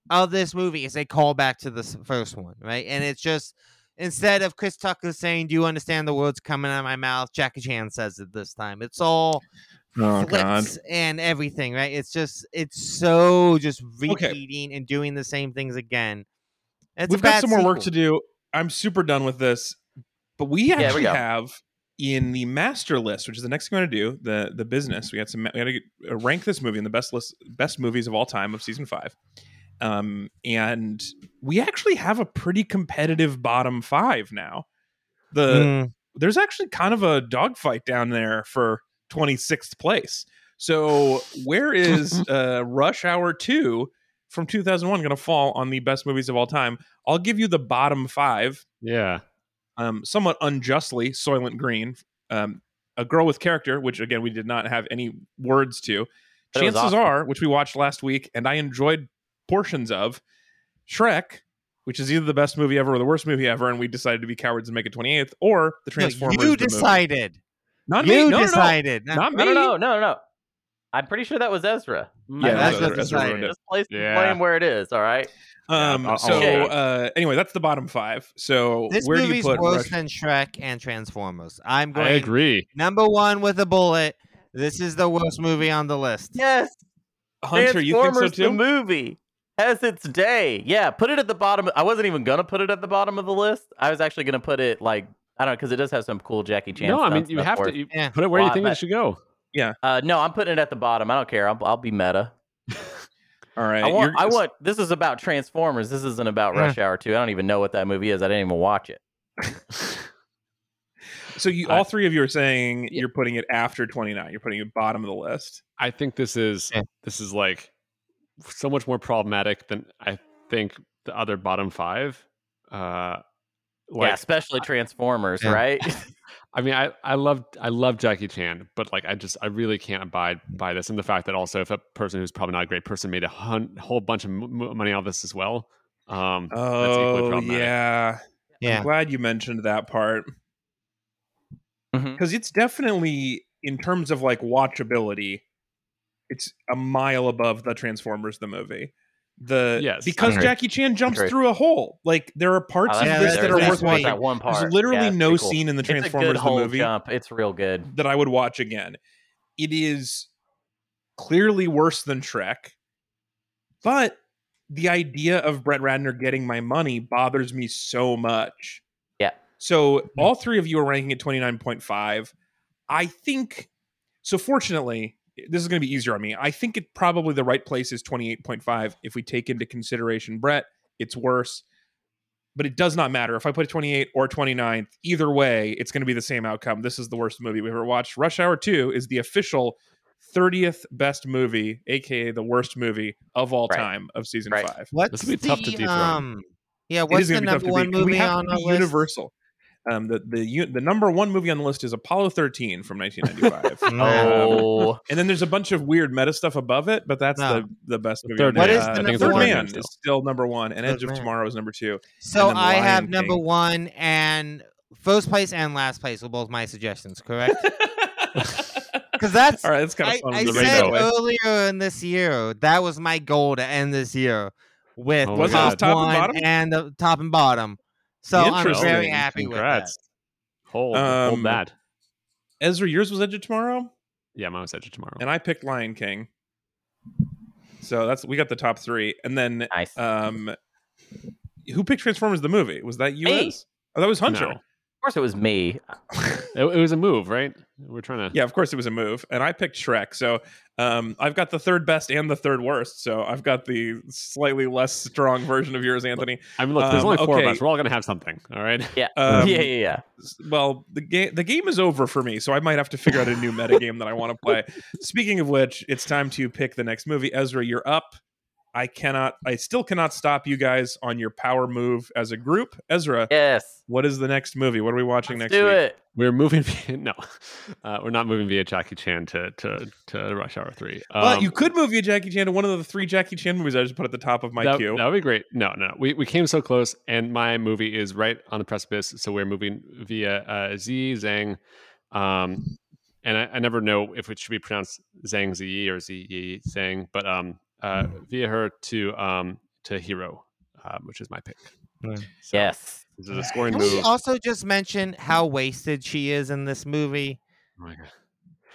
of this movie is a callback to the first one, right? And it's just instead of Chris Tucker saying, "Do you understand the words coming out of my mouth?" Jackie Chan says it this time. It's all Oh God. flips and everything, right? It's just it's so just Okay. repeating and doing the same things again. It's We've got bad some more work to do. I'm super done with this, but we we actually go. have in the master list, which is the next thing we're going to do, the the business. We had some. We had to uh, rank this movie in the best list, best movies of all time of season five. Um, and we actually have a pretty competitive bottom five now. The Mm, there's actually kind of a dogfight down there for 26th place. So where is uh, Rush Hour 2 from 2001 going to fall on the best movies of all time? I'll give you the bottom five, Yeah. Um, somewhat unjustly. Soylent Green, um, A Girl with Character, which again we did not have any words to. But Chances awesome. are, which we watched last week, and I enjoyed portions of. Shrek, which is either the best movie ever or the worst movie ever, and we decided to be cowards and make it 28th, or the no, Transformers. you the movie. decided. Not you me. No, no, no. decided. No, Not me. No, no, no, no, no. I'm pretty sure that was Ezra. Yeah, that's Ezra, what Ezra decided. it. This place is Yeah. playing where it is. All right. Um, I'll- I'll so uh, anyway, that's the bottom five. So This where do you movie's put worse Rush- than Shrek and Transformers. I'm going. I agree. number one with a bullet. This is the worst movie on the list. Yes. Hunter? You think so Transformers the movie has its day. Yeah, put it at the bottom. I wasn't even gonna put it at the bottom of the list. I was actually gonna put it like I don't know because it does have some cool Jackie Chan. No, I mean you have to you Yeah. put it where you think I- it should go. Uh, no, I'm putting it at the bottom. I don't care. I'll, I'll be meta. All right. I want. you're- I want. This is about Transformers. This isn't about Yeah. Rush Hour Two. I don't even know what that movie is. I didn't even watch it. So you, all three of you are saying you're putting it after 29. You're putting it bottom of the list. I think this is Yeah. this is like so much more problematic than I think the other bottom five. Uh, like yeah, especially Transformers, Yeah. right? I mean, I I love I love Jackie Chan, but like I just I really can't abide by this, and the fact that also if a person who's probably not a great person made a hun- whole bunch of m- m- money off this as well. Um, Oh problematic. yeah. Yeah. I'm glad you mentioned that part because it's definitely in terms of like watchability, it's a mile above the Transformers the movie. The Yes, because. Jackie Chan jumps Agree. through a hole. Like there are parts Oh, of Yeah, this that are that's worth watching. that one part. There's literally Yeah, no cool. scene in the It's a Transformers good the movie jump. It's real good. that I would watch again. It is clearly worse than Trek, but the idea of Brett Ratner getting my money bothers me so much. Yeah. So mm-hmm. all three of you are ranking at 29.5. I think so fortunately, this is going to be easier on me. I think it probably the right place is 28.5 if we take into consideration Brett, it's worse. But it does not matter if I put it 28 or 29th. Either way, it's going to be the same outcome. This is the worst movie we've ever watched. Rush Hour 2 is the official 30th best movie, aka the worst movie of all Right. time of season Right. 5. What's This would be tough to the, dethrone. um, yeah, what's the going to be tough number one beat. and we movie on our be list? universal. Um, the the the number one movie on the list is Apollo 13 from 1995. No. Oh, And then there's a bunch of weird meta stuff above it, but that's No. the, the best movie. Third on What there. is the Uh, number Third? Man Still. is still number one, and Third Edge of Man. Tomorrow is number two. So I Lion have King. number one and first place and last place were both my suggestions, correct? Because that's All right, that's kind of fun. I to said read that way. earlier in this year that was my goal to end this year with Oh my top, top and one bottom? and the top and bottom. So I'm very Interesting. happy Congrats. Hold, Um, hold that. Ezra, yours was Edge of Tomorrow, Yeah, mine was Edge of Tomorrow. and I picked Lion King. So that's we got the top three, and then nice. um, who picked Transformers the movie? Was that you? Me. Oh, that was Hunter. No. of course, it was me. It, it was a move, right? We're trying to. Yeah, of course it was a move, and I picked Shrek. So um, I've got the third best and the third worst. So I've got the slightly less strong version of yours, Anthony. I mean, look, there's Um, only four okay. of us. We're all gonna have something. All right. Yeah. Um, yeah, yeah, yeah. Well, the game the game is over for me, so I might have to figure out a new meta game that I want to play. Speaking of which, it's time to pick the next movie. Ezra, you're up. I cannot. I still cannot stop you guys on your power move as a group. Ezra, Yes. what is the next movie? What are we watching Let's next do week? it. We're moving. Via, no, uh, we're not moving via Jackie Chan to to to Rush Hour Three. Well, Um, you could move via Jackie Chan to one of the three Jackie Chan movies I just put at the top of my that, queue. That would be great. No, no, we we came so close, and my movie is right on the precipice. So we're moving via uh, Ziyi Zhang, um, and I, I never know if it should be pronounced Zhang Ziyi or Ziyi Zhang, but um, uh, via her to um to Hero, um, which is my pick. So Yes. this is a scoring Can we move. also just mention how wasted she is in this movie? Oh my God.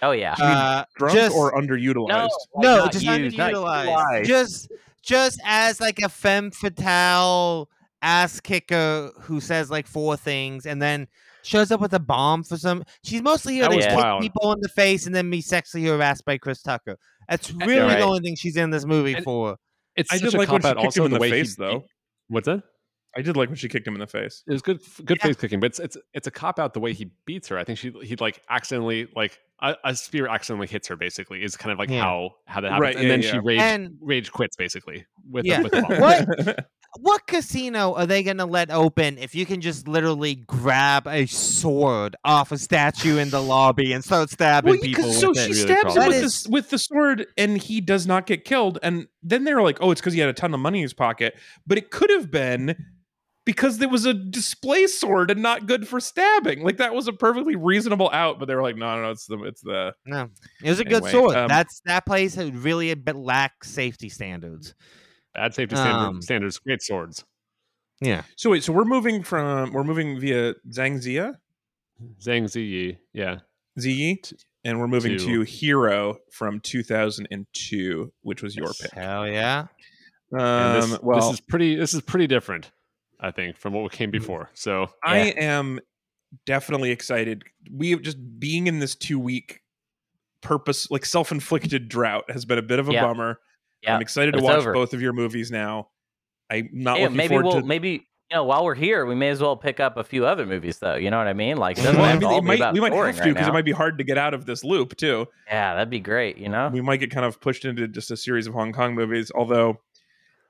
Oh yeah. Uh, Drunk just, or underutilized? No, no, just used, not underutilized. utilized. Just, just as like a femme fatale ass kicker who says like four things and then shows up with a bomb for some. She's mostly here That to kick wild. people in the face and then be sexually harassed by Chris Tucker. That's really right. the only thing she's in this movie And- for. It's I such did a like when cop she out. kicked Also, him in the the face, he, though. What's that? I did like when she kicked him in the face. It was good, good Yeah. face kicking, but it's it's it's a cop out the way he beats her. I think she he like accidentally like a, a spear accidentally hits her. Basically, is kind of like Yeah. how how that happens, Right, and yeah, then yeah. she rage And- rage quits basically with Yeah. the, with the bomb. What? What casino are they going to let open if you can just literally grab a sword off a statue in the lobby and start stabbing Well, people so she Really stabs him with, That the, with the sword, and he does not get killed. And then they're like, "Oh, it's because he had a ton of money in his pocket." But it could have been because there was a display sword and not good for stabbing. Like that was a perfectly reasonable out, but they were like, no, no, no, it's the it's the No, it was a good sword. um, That's that place had really a bit lack safety standards. Bad safety standard, Um, standards, great swords. Yeah, So wait, so we're moving from we're moving via Zhangzia, Zhang Ziyi, yeah. Ziyi, and we're moving To- to Hero from 2002, which was your pick. hell yeah. Um, this, well, this is pretty. This is pretty different, I think, from what came before. So I am definitely excited. We have just being in this two week purpose, like self inflicted drought, has been a bit of a Yeah. bummer. Yeah, I'm excited to watch over. both of your movies now. I'm not Yeah, looking maybe forward we'll to. maybe you know while we're here, we may as well pick up a few other movies though. You know what I mean? Like, it well, I mean, might, we might have to right because it might be hard to get out of this loop too. Yeah, that'd be great. You know? We might get kind of pushed into just a series of Hong Kong movies. Although,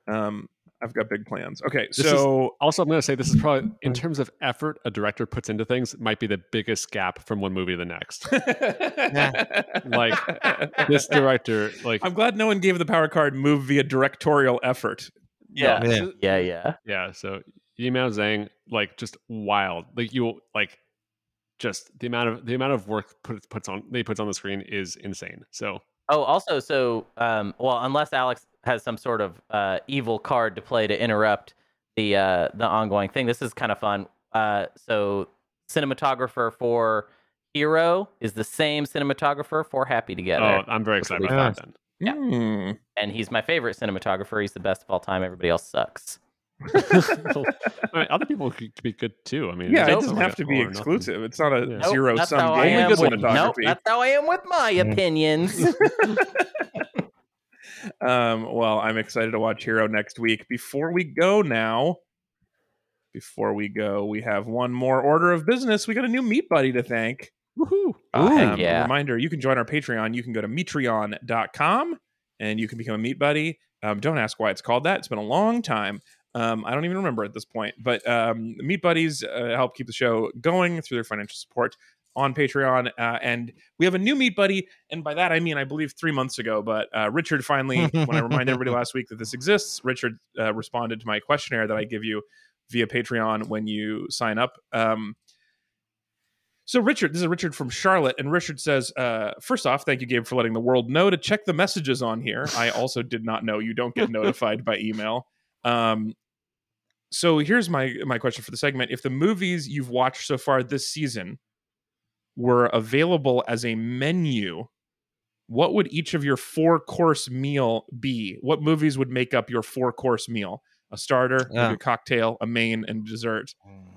um, I've got big plans. Okay, This is- so also, I'm going to say this is probably, in terms of effort a director puts into things, might be the biggest gap from one movie to the next. Like, this director, like, I'm glad no one gave the power card move via directorial effort. yeah. Yeah. yeah, yeah. yeah. So Yimou Zhang, like, just wild. Like, you like, just the amount of the amount of work put, puts on they puts on the screen is insane. So Oh, also, so um, well, unless Alex has some sort of uh, evil card to play to interrupt the uh, the ongoing thing, this is kind of fun. Uh, so, cinematographer for Hero is the same cinematographer for Happy Together, oh, I'm very excited be about that then. Yeah. Hmm. and he's my favorite cinematographer. He's the best of all time. Everybody else sucks. I mean, other people could be good too. I mean, Yeah, it doesn't have to be four or nothing. exclusive. It's not a Yeah. Zero that's sum game. am with with, nope, that's how I am with my opinions. Um, well, I'm excited to watch Hero next week. Before we go now, before we go, we have one more order of business. We got a new meat buddy to thank. Woohoo! Oh, Um, yeah. Reminder: you can join our Patreon. You can go to metreon.com and you can become a meat buddy. Um, don't ask why it's called that. It's been a long time. Um, I don't even remember at this point. But um, Meat Buddies uh, help keep the show going through their financial support on Patreon. Uh, and we have a new Meat Buddy. And by that, I mean, I believe three months ago. But uh, Richard finally, when I reminded everybody last week that this exists, Richard uh, responded to my questionnaire that I give you via Patreon when you sign up. Um, so Richard, this is Richard from Charlotte, and Richard says, uh, first off, thank you, Gabe, for letting the world know to check the messages on here. I also did not know you don't get notified by email. Um, so here's my my question for the segment: If the movies you've watched so far this season were available as a menu, what would each of your four course meal be? What movies would make up your four course meal? A starter, maybe Yeah. a cocktail, a main, and dessert.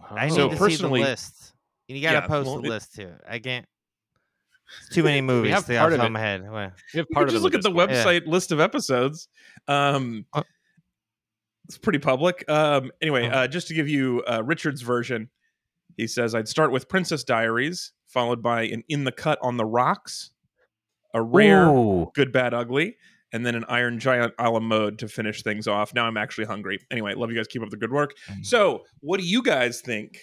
I So need to personally- see the list. You gotta Yeah, post well, the it- list too. I can't. It's too many movies. have to part off of the top it. of my head. Well, We have You part can of just it look at the Discord. website list of episodes. Um, Uh, it's pretty public. Um, anyway, uh. uh, just to give you uh, Richard's version, he says I'd start with Princess Diaries, followed by an In the Cut on the Rocks, a rare, Ooh. good, bad, ugly, and then an Iron Giant a la mode to finish things off. Now I'm actually hungry. Anyway, love you guys. Keep up the good work. Mm. So, what do you guys think?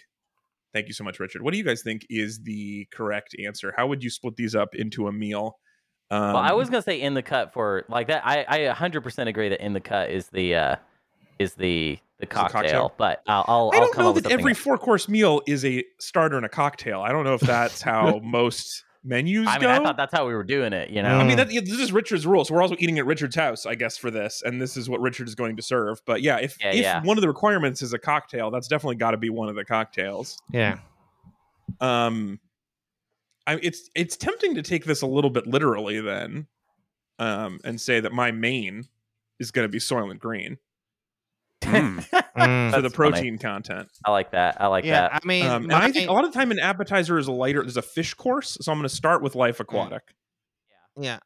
Thank you so much, Richard. What do you guys think is the correct answer? How would you split these up into a meal? Um, Well, I was gonna say in the cut for like that. I I 100% agree that in the cut is the uh is the the cocktail, cocktail? but I'll I'll, I I'll don't come know up with that every else. four course meal is a starter and a cocktail. I don't know if that's how most menus I go. mean, I thought that's how we were doing it. You know, I mean, Mm. that, yeah, this is Richard's rule. So we're also eating at Richard's house, I guess, for this, and this is what Richard is going to serve. But yeah, if Yeah, if yeah. one of the requirements is a cocktail, that's definitely got to be one of the cocktails. yeah. Um, I, it's it's tempting to take this a little bit literally then, um, and say that my main is going to be Soylent Green Mm. Mm. for the That's funny. protein content. I like that. I like yeah, that. I mean, Um, my- I think a lot of the time an appetizer is a lighter. There's a fish course, so I'm going to start with Life Aquatic. yeah, Yeah.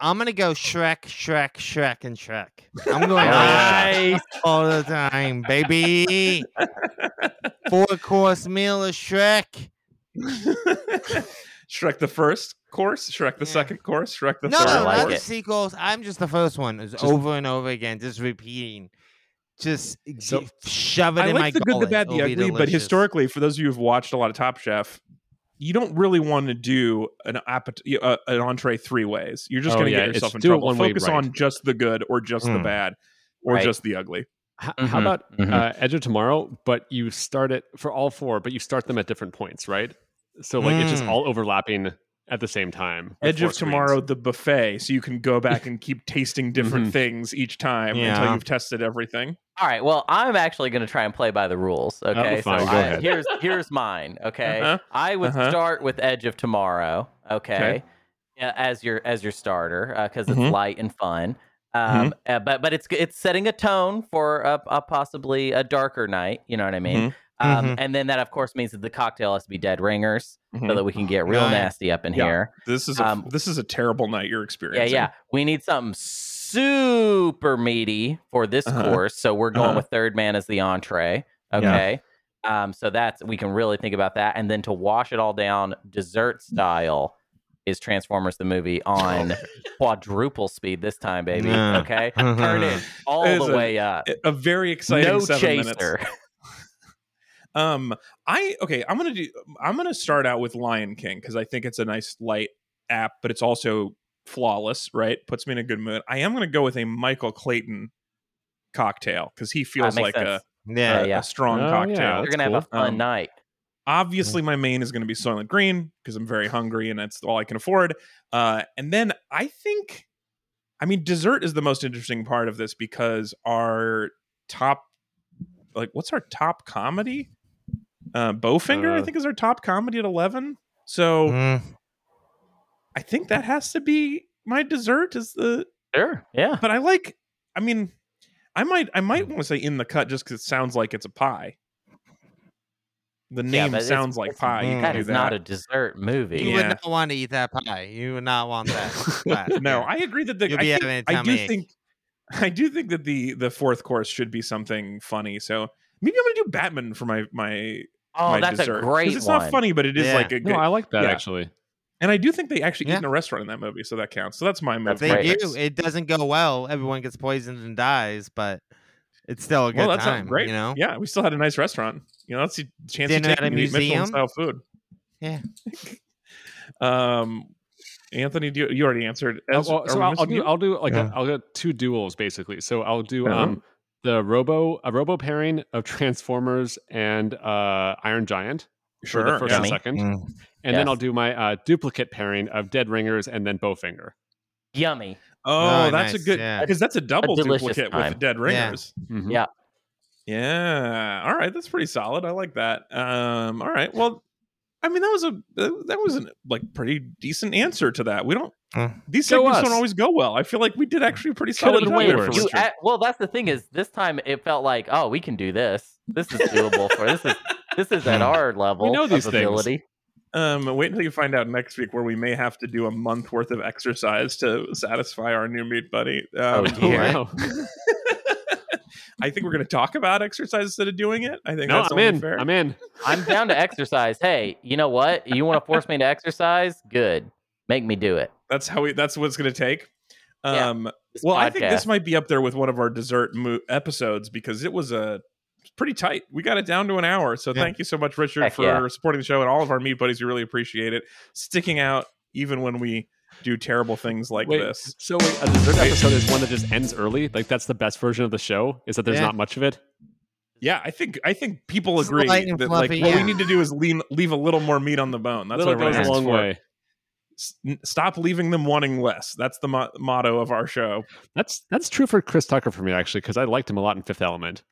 I'm gonna go Shrek, Shrek, Shrek, and Shrek. I'm going Nice. all the time, baby. Four course meal of Shrek. Shrek the first course, Shrek the Yeah. second course, Shrek the No, third no, like not the sequels. I'm just the first one. It's Just- over and over again, just repeating, just So- shove it I in my like the good, the bad, the It'll be ugly, but historically, for those of you who've watched a lot of Top Chef, you don't really want to do an appet- uh, an entree three ways. You're just Oh, going to yeah, get yourself in trouble. one way Focus right. on just the good, or just the Mm. bad, or Right. just the ugly. H- Mhm, How about mhm. uh, Edge of Tomorrow? But you start it for all four, but you start them at different points, right? So like it's just Mm. all overlapping at the same time. Edge four of Tomorrow, screens. the buffet, so you can go back and keep tasting different Mhm. things each time Yeah. until you've tested everything. All right. Well, I'm actually going to try and play by the rules. Okay. Oh, fine, so go I- ahead. here's here's mine. Okay. Uh-huh. I would Uh-huh. start with Edge of Tomorrow. Okay. Okay. Yeah, as your as your starter because Mhm. it's light and fun. Um, uh, but but it's it's setting a tone for a, a possibly a darker night. You know what I mean? Um, Mhm. And then that of course means that the cocktail has to be Dead Ringers so Mhm. that we can get real Right. nasty up in Yeah. here. This is a, Um, this is a terrible night you're experiencing. yeah. Yeah. We need something super meaty for this Uh-huh. course. So we're going Uh-huh. with Third Man as the entree. Okay. Um, so that's we can really think about that. And then to wash it all down dessert style is Transformers the movie on quadruple speed this time, baby. Yeah. Okay. Turn it all It the a- way up. A very exciting No seven chaser. minutes. Um, I okay. I'm gonna do. I'm gonna start out with Lion King because I think it's a nice light app, but it's also flawless. Right, puts me in a good mood. I am gonna go with a Michael Clayton cocktail because he feels like sense. a, Yeah. a, yeah. a strong Oh, yeah. cocktail. You're gonna have a fun Um, night. Obviously, my main is going to be Soylent Green because I'm very hungry and that's all I can afford. Uh, and then I think, I mean, dessert is the most interesting part of this because our top, like, what's our top comedy? Uh, Bowfinger, I Uh, think, is our top comedy at 11. So Mm. I think that has to be my dessert. Is the Sure. Yeah. but I like. I mean, I might I might want to say in the cut just because it sounds like it's a pie. The Yeah, name it's- sounds like it's- pie. You Mm. can That do is that. not a dessert movie. You Yeah. would not want to eat that pie. You would not want that. No. I agree that the You'll I, be think- having a I do ache. think I do think that the the fourth course should be something funny. So maybe I'm gonna do Batman for my my Oh, my that's dessert. a 'Cause great It's one. not funny, but it is Yeah. like a good. No, I like that yeah. actually. and I do think they actually eat in a restaurant in that movie, so that counts. So that's my movie. That's They my great. do. It doesn't go well. Everyone gets poisoned and dies, but it's still a good well, that's time. great. You know. Yeah, we still had a nice restaurant. You know, that's the chance Dinner you at take a when you Michelin museum? style food. Yeah. um, Anthony, do you, you already answered? Oh, well, so I'll, I'll do you? I'll do like Yeah. a, I'll do two duels basically. So I'll do Uh-huh. um the robo a robo pairing of Transformers and uh Iron Giant for the first yeah. and second, Mm. and then I'll do my uh, duplicate pairing of Dead Ringers and then Bowfinger. Yummy. Oh, Oh, that's a nice, good yeah. because that's a double delicious duplicate time. with Dead Yeah. Ringers. Mhm. Yeah. Yeah. All right, that's pretty solid. I like that. Um. All right. Well, I mean, that was a that was a like pretty decent answer to that. We don't. Uh. These Go segments us. don't always go well. I feel like we did actually a pretty solid job way worse. You Richard. a- well, that's the thing is this time it felt like, oh, we can do this. This is doable for this is this is at our level We know these of things. ability. Um, wait until you find out next week where we may have to do a month worth of exercise to satisfy our new meat buddy. Um, Oh, dear. wow. I think we're going to talk about exercise instead of doing it. I think No, that's I'm only in. fair. I'm in. I'm down to exercise. Hey, you know what? You want to force me to exercise? Good. Make me do it. That's how we. That's what it's going to take. Um, This well, I think this might be up there with one of our dessert mo- episodes because it was a pretty tight. We got it down to an hour. So Yeah. thank you so much, Richard, Heck for yeah. supporting the show and all of our meat buddies. We really appreciate it. Sticking out even when we do terrible things like Wait, this. so wait, a dessert episode is one that just ends early. Like that's the best version of the show. Is that there's Yeah. not much of it. Yeah, I think I think people agree light and that like fluffy, what we need to do is lean, leave a little more meat on the bone. That's Little what everyone goes a asks long for. way. S- n- Stop leaving them wanting less. That's the mo- motto of our show. That's that's true for Chris Tucker for me actually because I liked him a lot in Fifth Element.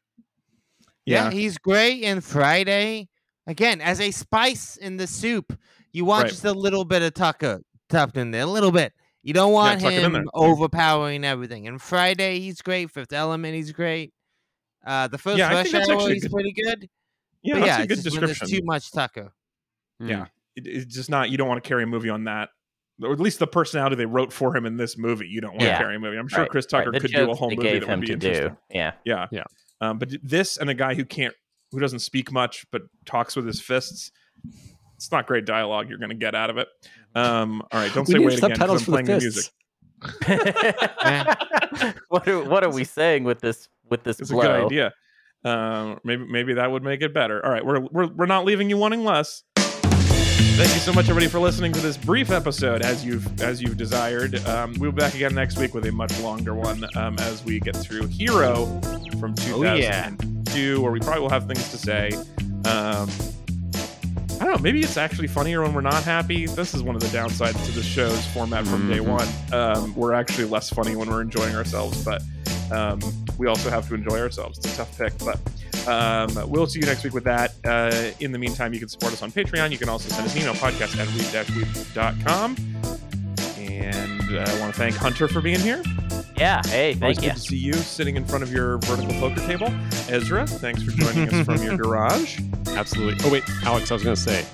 Yeah, he's great. in Friday, again, as a spice in the soup, you want Right. just a little bit of Tucker tucked in there, a little bit. You don't want tuck it him overpowering everything. And Friday, he's great. Fifth Element, he's great. Uh, the first Yeah, I rush hour, he's good- pretty good. yeah, but that's yeah, a good just when there's description. too much Tucker. Yeah, it, it's just not. You don't want to carry a movie on that, or at least the personality they wrote for him in this movie. You don't want Yeah. to carry a movie. I'm sure Right, Chris. Tucker The could do a whole movie gave that him would be to interesting. do. Yeah. Yeah, Yeah. Um, but this and a guy who can't, who doesn't speak much but talks with his fists. It's not great dialogue you're going to get out of it. Um, all right, don't We say need wait again 'cause subtitles I'm for playing the the music. what are what are we saying with this with this It's a good idea. Um, maybe maybe that would make it better. All right, we're we're we're not leaving you wanting less. Thank you so much, everybody, for listening to this brief episode, as you've as you've desired. Um, we'll be back again next week with a much longer one um, as we get through Hero from Oh, yeah. 2002, where we probably will have things to say. Um, I don't know. Maybe it's actually funnier when we're not happy. This is one of the downsides to the show's format from day Mhm. one. Um, we're actually less funny when we're enjoying ourselves, but um, we also have to enjoy ourselves. It's a tough pick, but um, we'll see you next week with that. Uh, in the meantime, you can support us on Patreon. You can also send us an email podcast at weep-weep.com. And uh, I want to thank Hunter for being here. Yeah. Hey, Always thank good to see you sitting in front of your vertical poker table. Ezra, thanks for joining us from your garage. Absolutely. Oh wait, Alex, I was going to say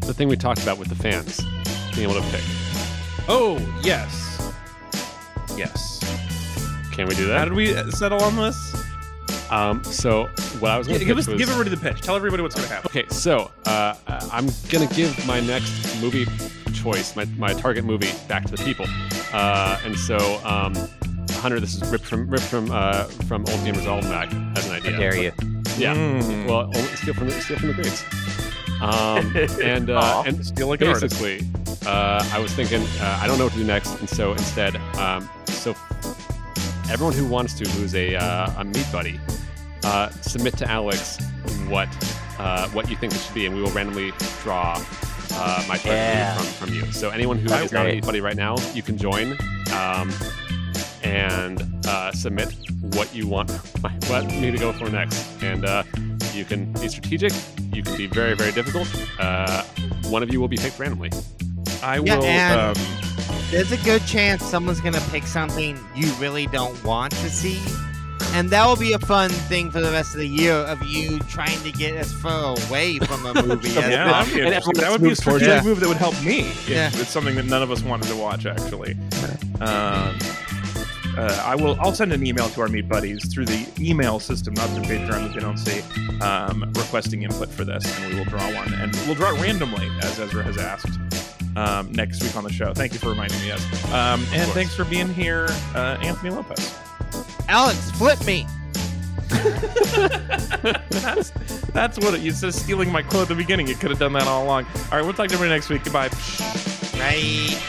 the thing we talked about with the fans being able to pick. Oh, yes. Yes. Can we do that? How did we uh, settle on this? Um, so what I was going to give us, was, give everybody the pitch. Tell everybody what's going to happen. Okay, so uh, I'm gonna give my next movie choice, my, my target movie, back to the people, uh, and so um, Hunter, this is ripped from ripped from uh, from Old Gamers Almanac as an idea. How dare you? Yeah. Mm. Well, only steal from the steal from the greats. Um, and uh, Aw. and Steal like basically, uh, I was thinking uh, I don't know what to do next, and so instead, um, so everyone who wants to, who's a uh, a meat buddy, uh, submit to Alex what uh, what you think it should be, and we will randomly draw uh, my target Yeah. from, from you. So anyone who is not a Great. meat buddy right now, you can join. Um, and uh, submit what you want what me to go for next. And uh, you can be strategic. You can be very, very difficult. Uh, one of you will be picked randomly. I Yeah, will. and- um, There's a good chance someone's gonna pick something you really don't want to see. And that will be a fun thing for the rest of the year of you trying to get as far away from a movie as yeah, that would be, And that would be a moves strategic it. move that would help me. If Yeah. It's something that none of us wanted to watch, actually. Um, uh, I will. I'll send an email to our meat buddies through the email system, not through Patreon, that they don't see, um, requesting input for this, and we will draw one, and we'll draw it randomly, as Ezra has asked. Um, next week on the show. Thank you for reminding me, yes. Um, and thanks for being here, uh, Anthony Lopez. Alex, flip me. that's that's what it. You said stealing my quote at the beginning. You could have done that all along. All right, we'll talk to everybody next week. Goodbye. Right.